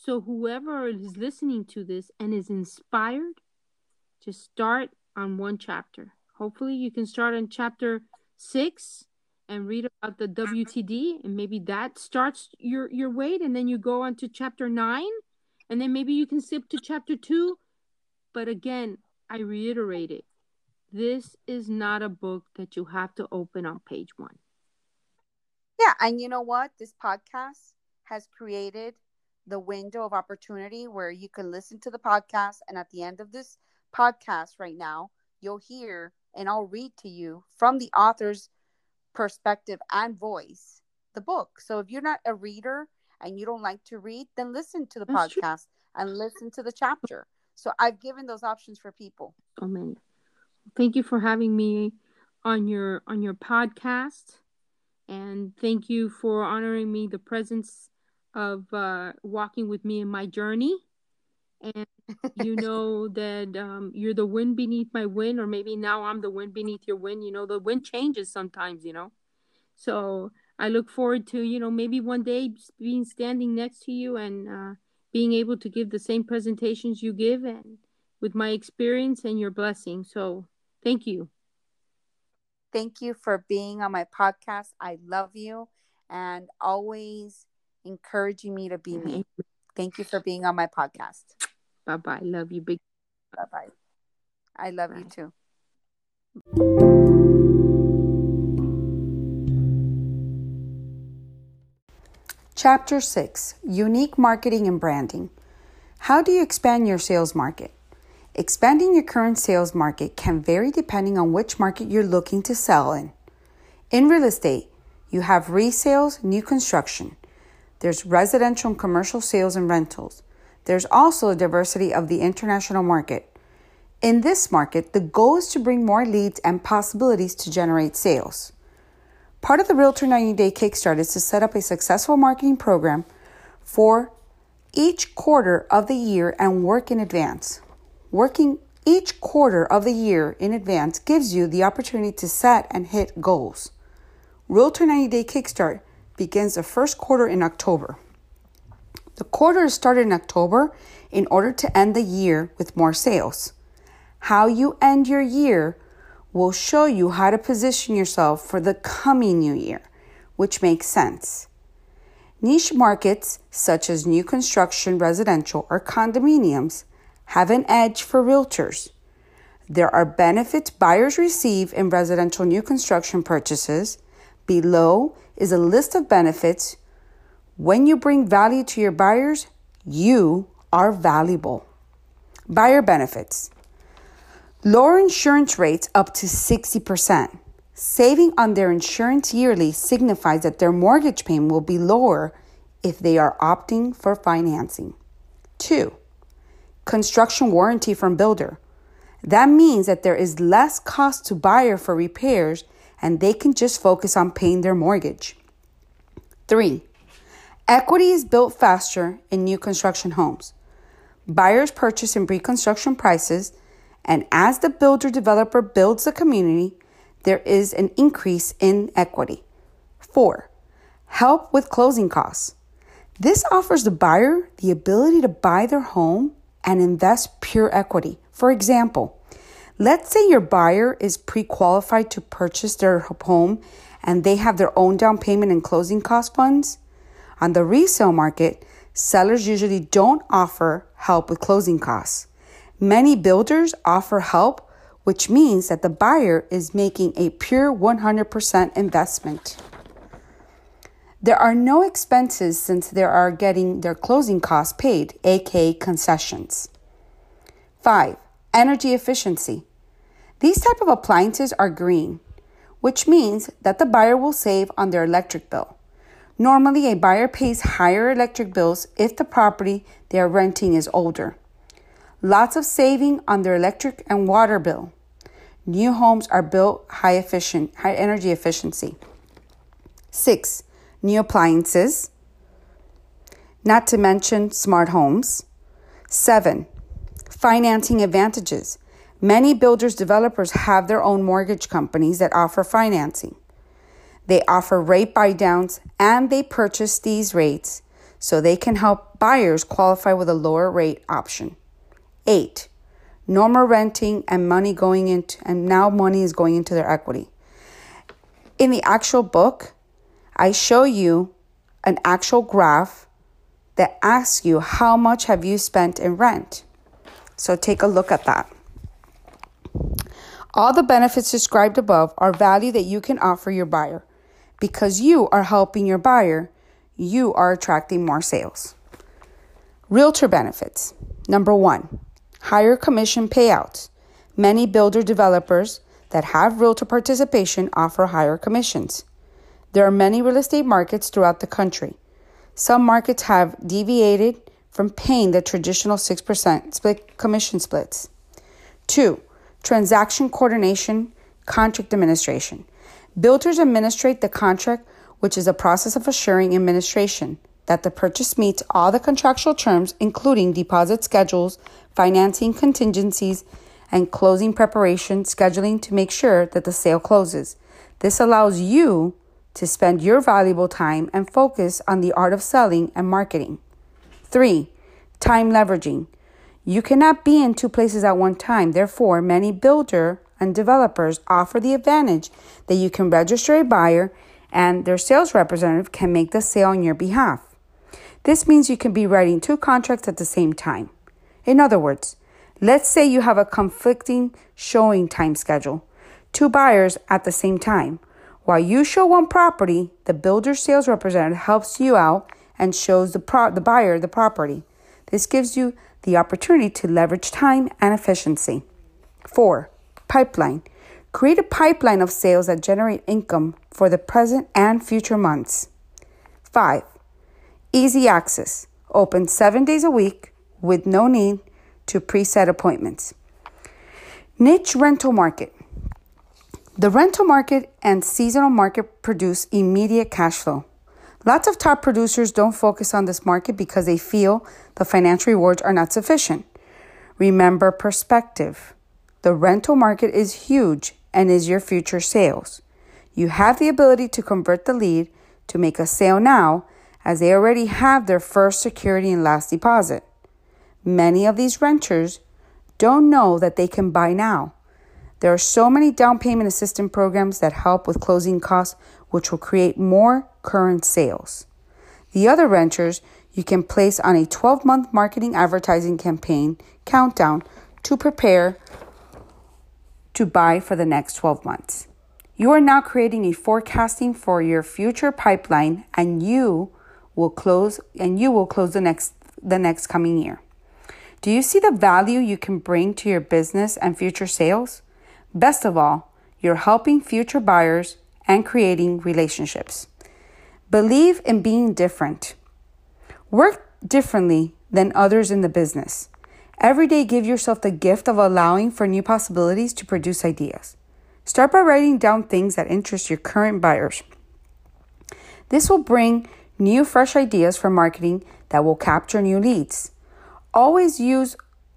So whoever is listening to this and is inspired, just start on one chapter. Hopefully you can start on chapter 6 and read about the WTD and maybe that starts your your weight and then you go on to chapter 9 and then maybe you can skip to chapter 2. But again, I reiterate it. This is not a book that you have to open on page 1. Yeah, and you know what? This podcast has created the window of opportunity where you can listen to the podcast, and at the end of this podcast right now, you'll hear and I'll read to you from the author's perspective and voice the book. So if you're not a reader and you don't like to read, then listen to the That's podcast true. and listen to the chapter. So I've given those options for people. Man. Thank you for having me on your on your podcast and thank you for honoring me the presence of uh, walking with me in my journey. And you know that um, you're the wind beneath my wind, or maybe now I'm the wind beneath your wind. You know, the wind changes sometimes, you know. So I look forward to, you know, maybe one day being standing next to you and uh, being able to give the same presentations you give and with my experience and your blessing. So thank you. Thank you for being on my podcast. I love you and always encouraging me to be mm-hmm. me. Thank you for being on my podcast. Bye bye. Love you, big. Bye bye. I love bye. you too. Chapter 6 Unique Marketing and Branding. How do you expand your sales market? Expanding your current sales market can vary depending on which market you're looking to sell in. In real estate, you have resales, new construction. There's residential and commercial sales and rentals. There's also a diversity of the international market. In this market, the goal is to bring more leads and possibilities to generate sales. Part of the Realtor 90 Day Kickstart is to set up a successful marketing program for each quarter of the year and work in advance. Working each quarter of the year in advance gives you the opportunity to set and hit goals. Realtor 90 Day Kickstart begins the first quarter in October. The quarter is started in October in order to end the year with more sales. How you end your year will show you how to position yourself for the coming new year, which makes sense. Niche markets such as new construction, residential, or condominiums have an edge for realtors. There are benefits buyers receive in residential new construction purchases. Below is a list of benefits. When you bring value to your buyers, you are valuable. Buyer benefits lower insurance rates up to 60%. Saving on their insurance yearly signifies that their mortgage payment will be lower if they are opting for financing. Two, construction warranty from builder. That means that there is less cost to buyer for repairs and they can just focus on paying their mortgage. 3. Equity is built faster in new construction homes. Buyers purchase in pre construction prices, and as the builder developer builds the community, there is an increase in equity. Four, help with closing costs. This offers the buyer the ability to buy their home and invest pure equity. For example, let's say your buyer is pre qualified to purchase their home and they have their own down payment and closing cost funds. On the resale market, sellers usually don't offer help with closing costs. Many builders offer help, which means that the buyer is making a pure 100% investment. There are no expenses since they are getting their closing costs paid, aka concessions. 5. Energy efficiency. These type of appliances are green, which means that the buyer will save on their electric bill. Normally, a buyer pays higher electric bills if the property they are renting is older. Lots of saving on their electric and water bill. New homes are built high efficient, high energy efficiency. 6. New appliances, not to mention smart homes. 7. Financing advantages. Many builders developers have their own mortgage companies that offer financing. They offer rate buy downs and they purchase these rates so they can help buyers qualify with a lower rate option. 8. Normal renting and money going into and now money is going into their equity. In the actual book, I show you an actual graph that asks you how much have you spent in rent. So take a look at that. All the benefits described above are value that you can offer your buyer. Because you are helping your buyer, you are attracting more sales. Realtor benefits. Number one, higher commission payouts. Many builder developers that have realtor participation offer higher commissions. There are many real estate markets throughout the country. Some markets have deviated from paying the traditional 6% split commission splits. Two, transaction coordination, contract administration. Builders administrate the contract, which is a process of assuring administration that the purchase meets all the contractual terms, including deposit schedules, financing contingencies, and closing preparation scheduling to make sure that the sale closes. This allows you to spend your valuable time and focus on the art of selling and marketing. Three, time leveraging. You cannot be in two places at one time. Therefore, many builder and developers offer the advantage that you can register a buyer and their sales representative can make the sale on your behalf. This means you can be writing two contracts at the same time. In other words, let's say you have a conflicting showing time schedule, two buyers at the same time. While you show one property, the builder sales representative helps you out and shows the, pro- the buyer the property. This gives you the opportunity to leverage time and efficiency. Four, Pipeline. Create a pipeline of sales that generate income for the present and future months. 5. Easy access. Open seven days a week with no need to preset appointments. Niche rental market. The rental market and seasonal market produce immediate cash flow. Lots of top producers don't focus on this market because they feel the financial rewards are not sufficient. Remember perspective. The rental market is huge and is your future sales. You have the ability to convert the lead to make a sale now as they already have their first security and last deposit. Many of these renters don't know that they can buy now. There are so many down payment assistance programs that help with closing costs, which will create more current sales. The other renters you can place on a 12 month marketing advertising campaign countdown to prepare to buy for the next 12 months. You are now creating a forecasting for your future pipeline and you will close and you will close the next the next coming year. Do you see the value you can bring to your business and future sales? Best of all, you're helping future buyers and creating relationships. Believe in being different. Work differently than others in the business. Every day, give yourself the gift of allowing for new possibilities to produce ideas. Start by writing down things that interest your current buyers. This will bring new, fresh ideas for marketing that will capture new leads. Always use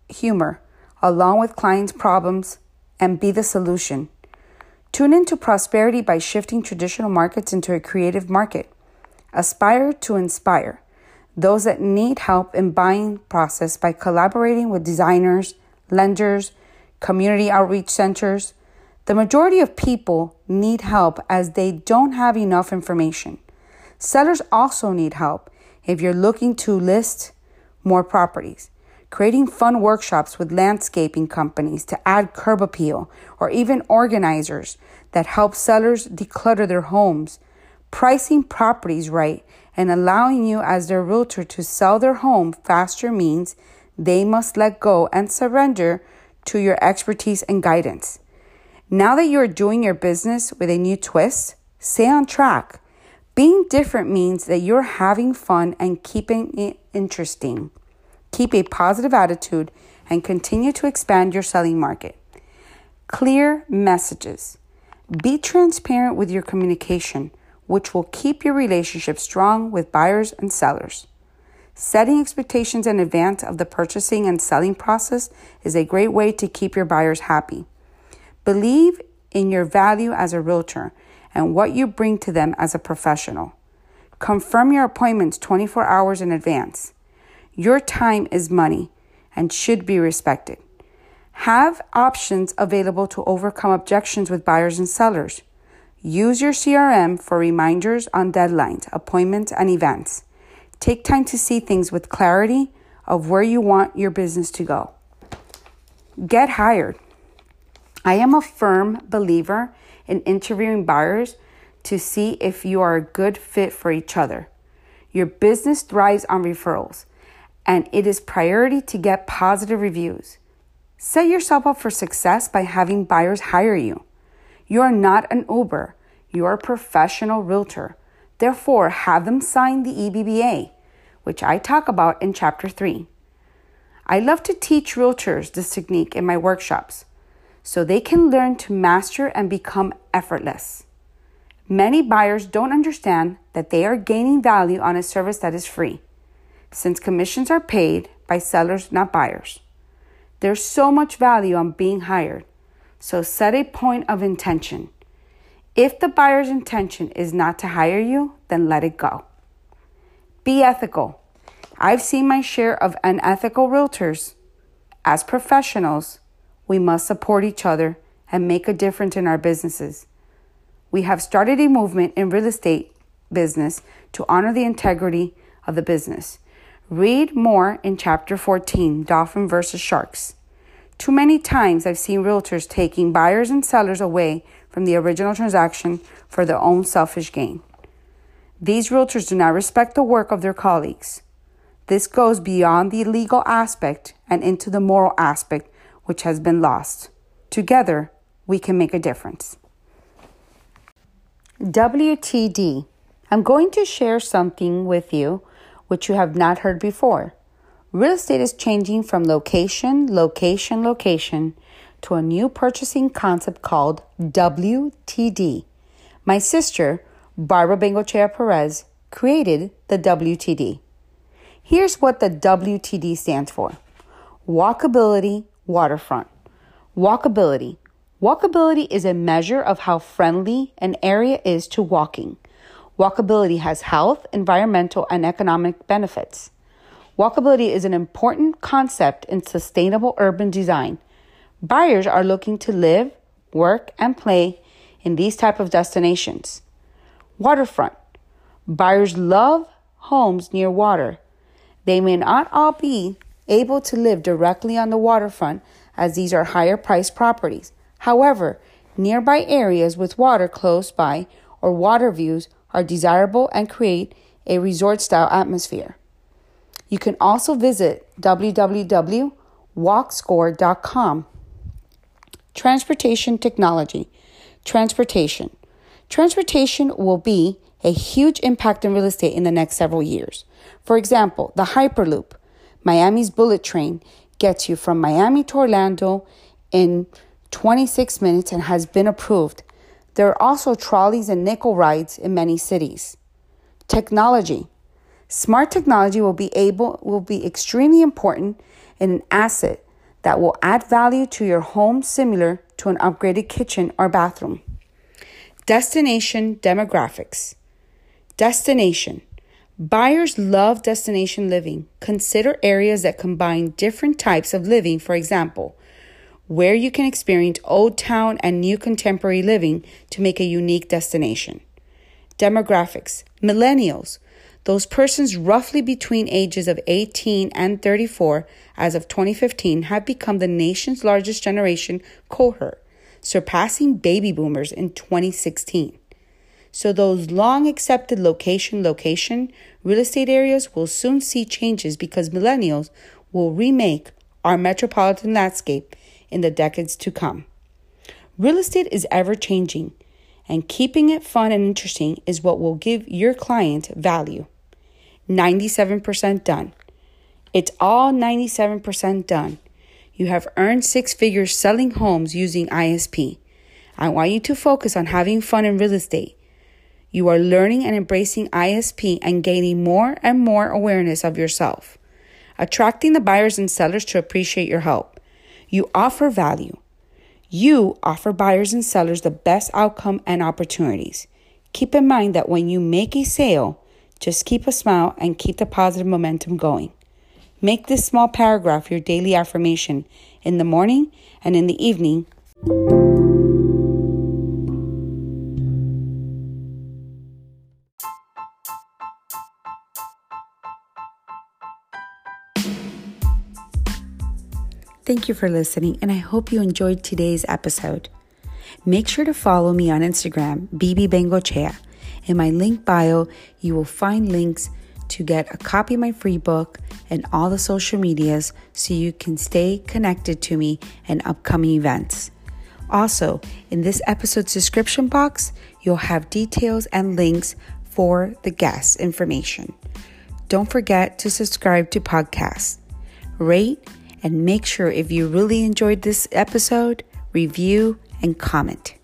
humor along with clients' problems and be the solution. Tune into prosperity by shifting traditional markets into a creative market. Aspire to inspire those that need help in buying process by collaborating with designers, lenders, community outreach centers. The majority of people need help as they don't have enough information. Sellers also need help if you're looking to list more properties. Creating fun workshops with landscaping companies to add curb appeal, or even organizers that help sellers declutter their homes. Pricing properties right and allowing you as their realtor to sell their home faster means they must let go and surrender to your expertise and guidance. Now that you are doing your business with a new twist, stay on track. Being different means that you're having fun and keeping it interesting. Keep a positive attitude and continue to expand your selling market. Clear messages. Be transparent with your communication, which will keep your relationship strong with buyers and sellers. Setting expectations in advance of the purchasing and selling process is a great way to keep your buyers happy. Believe in your value as a realtor and what you bring to them as a professional. Confirm your appointments 24 hours in advance. Your time is money and should be respected. Have options available to overcome objections with buyers and sellers. Use your CRM for reminders on deadlines, appointments, and events. Take time to see things with clarity of where you want your business to go. Get hired. I am a firm believer in interviewing buyers to see if you are a good fit for each other. Your business thrives on referrals, and it is priority to get positive reviews. Set yourself up for success by having buyers hire you. You are not an Uber, you are a professional realtor. Therefore, have them sign the EBBA, which I talk about in chapter 3. I love to teach realtors this technique in my workshops so they can learn to master and become effortless. Many buyers don't understand that they are gaining value on a service that is free, since commissions are paid by sellers, not buyers. There's so much value on being hired, so set a point of intention. If the buyer's intention is not to hire you, then let it go. Be ethical. I've seen my share of unethical realtors. As professionals, we must support each other and make a difference in our businesses. We have started a movement in real estate business to honor the integrity of the business. Read more in chapter 14, Dolphin versus Sharks. Too many times I've seen realtors taking buyers and sellers away from the original transaction for their own selfish gain. These realtors do not respect the work of their colleagues. This goes beyond the legal aspect and into the moral aspect which has been lost. Together, we can make a difference. WTD. I'm going to share something with you which you have not heard before. Real estate is changing from location, location, location to a new purchasing concept called WTD. My sister, Barbara Bengochea Perez, created the WTD. Here's what the WTD stands for Walkability Waterfront. Walkability. Walkability is a measure of how friendly an area is to walking. Walkability has health, environmental, and economic benefits. Walkability is an important concept in sustainable urban design. Buyers are looking to live, work, and play in these type of destinations. Waterfront. Buyers love homes near water. They may not all be able to live directly on the waterfront as these are higher priced properties. However, nearby areas with water close by or water views are desirable and create a resort style atmosphere. You can also visit www.walkscore.com. Transportation technology. Transportation. Transportation will be a huge impact in real estate in the next several years. For example, the Hyperloop, Miami's bullet train gets you from Miami to Orlando in 26 minutes and has been approved. There are also trolleys and nickel rides in many cities. Technology. Smart technology will be able will be extremely important in an asset that will add value to your home similar to an upgraded kitchen or bathroom. Destination demographics. Destination. Buyers love destination living. Consider areas that combine different types of living, for example, where you can experience old town and new contemporary living to make a unique destination. Demographics Millennials, those persons roughly between ages of 18 and 34 as of 2015, have become the nation's largest generation cohort, surpassing baby boomers in 2016. So, those long accepted location location real estate areas will soon see changes because millennials will remake our metropolitan landscape in the decades to come. Real estate is ever changing, and keeping it fun and interesting is what will give your client value. 97% done. It's all 97% done. You have earned six figures selling homes using ISP. I want you to focus on having fun in real estate. You are learning and embracing ISP and gaining more and more awareness of yourself, attracting the buyers and sellers to appreciate your help. You offer value. You offer buyers and sellers the best outcome and opportunities. Keep in mind that when you make a sale, just keep a smile and keep the positive momentum going. Make this small paragraph your daily affirmation in the morning and in the evening. Thank you for listening, and I hope you enjoyed today's episode. Make sure to follow me on Instagram, Bibi Bengochea. In my link bio, you will find links to get a copy of my free book and all the social medias so you can stay connected to me and upcoming events. Also, in this episode's description box, you'll have details and links for the guest information. Don't forget to subscribe to podcasts, rate, and make sure if you really enjoyed this episode, review and comment.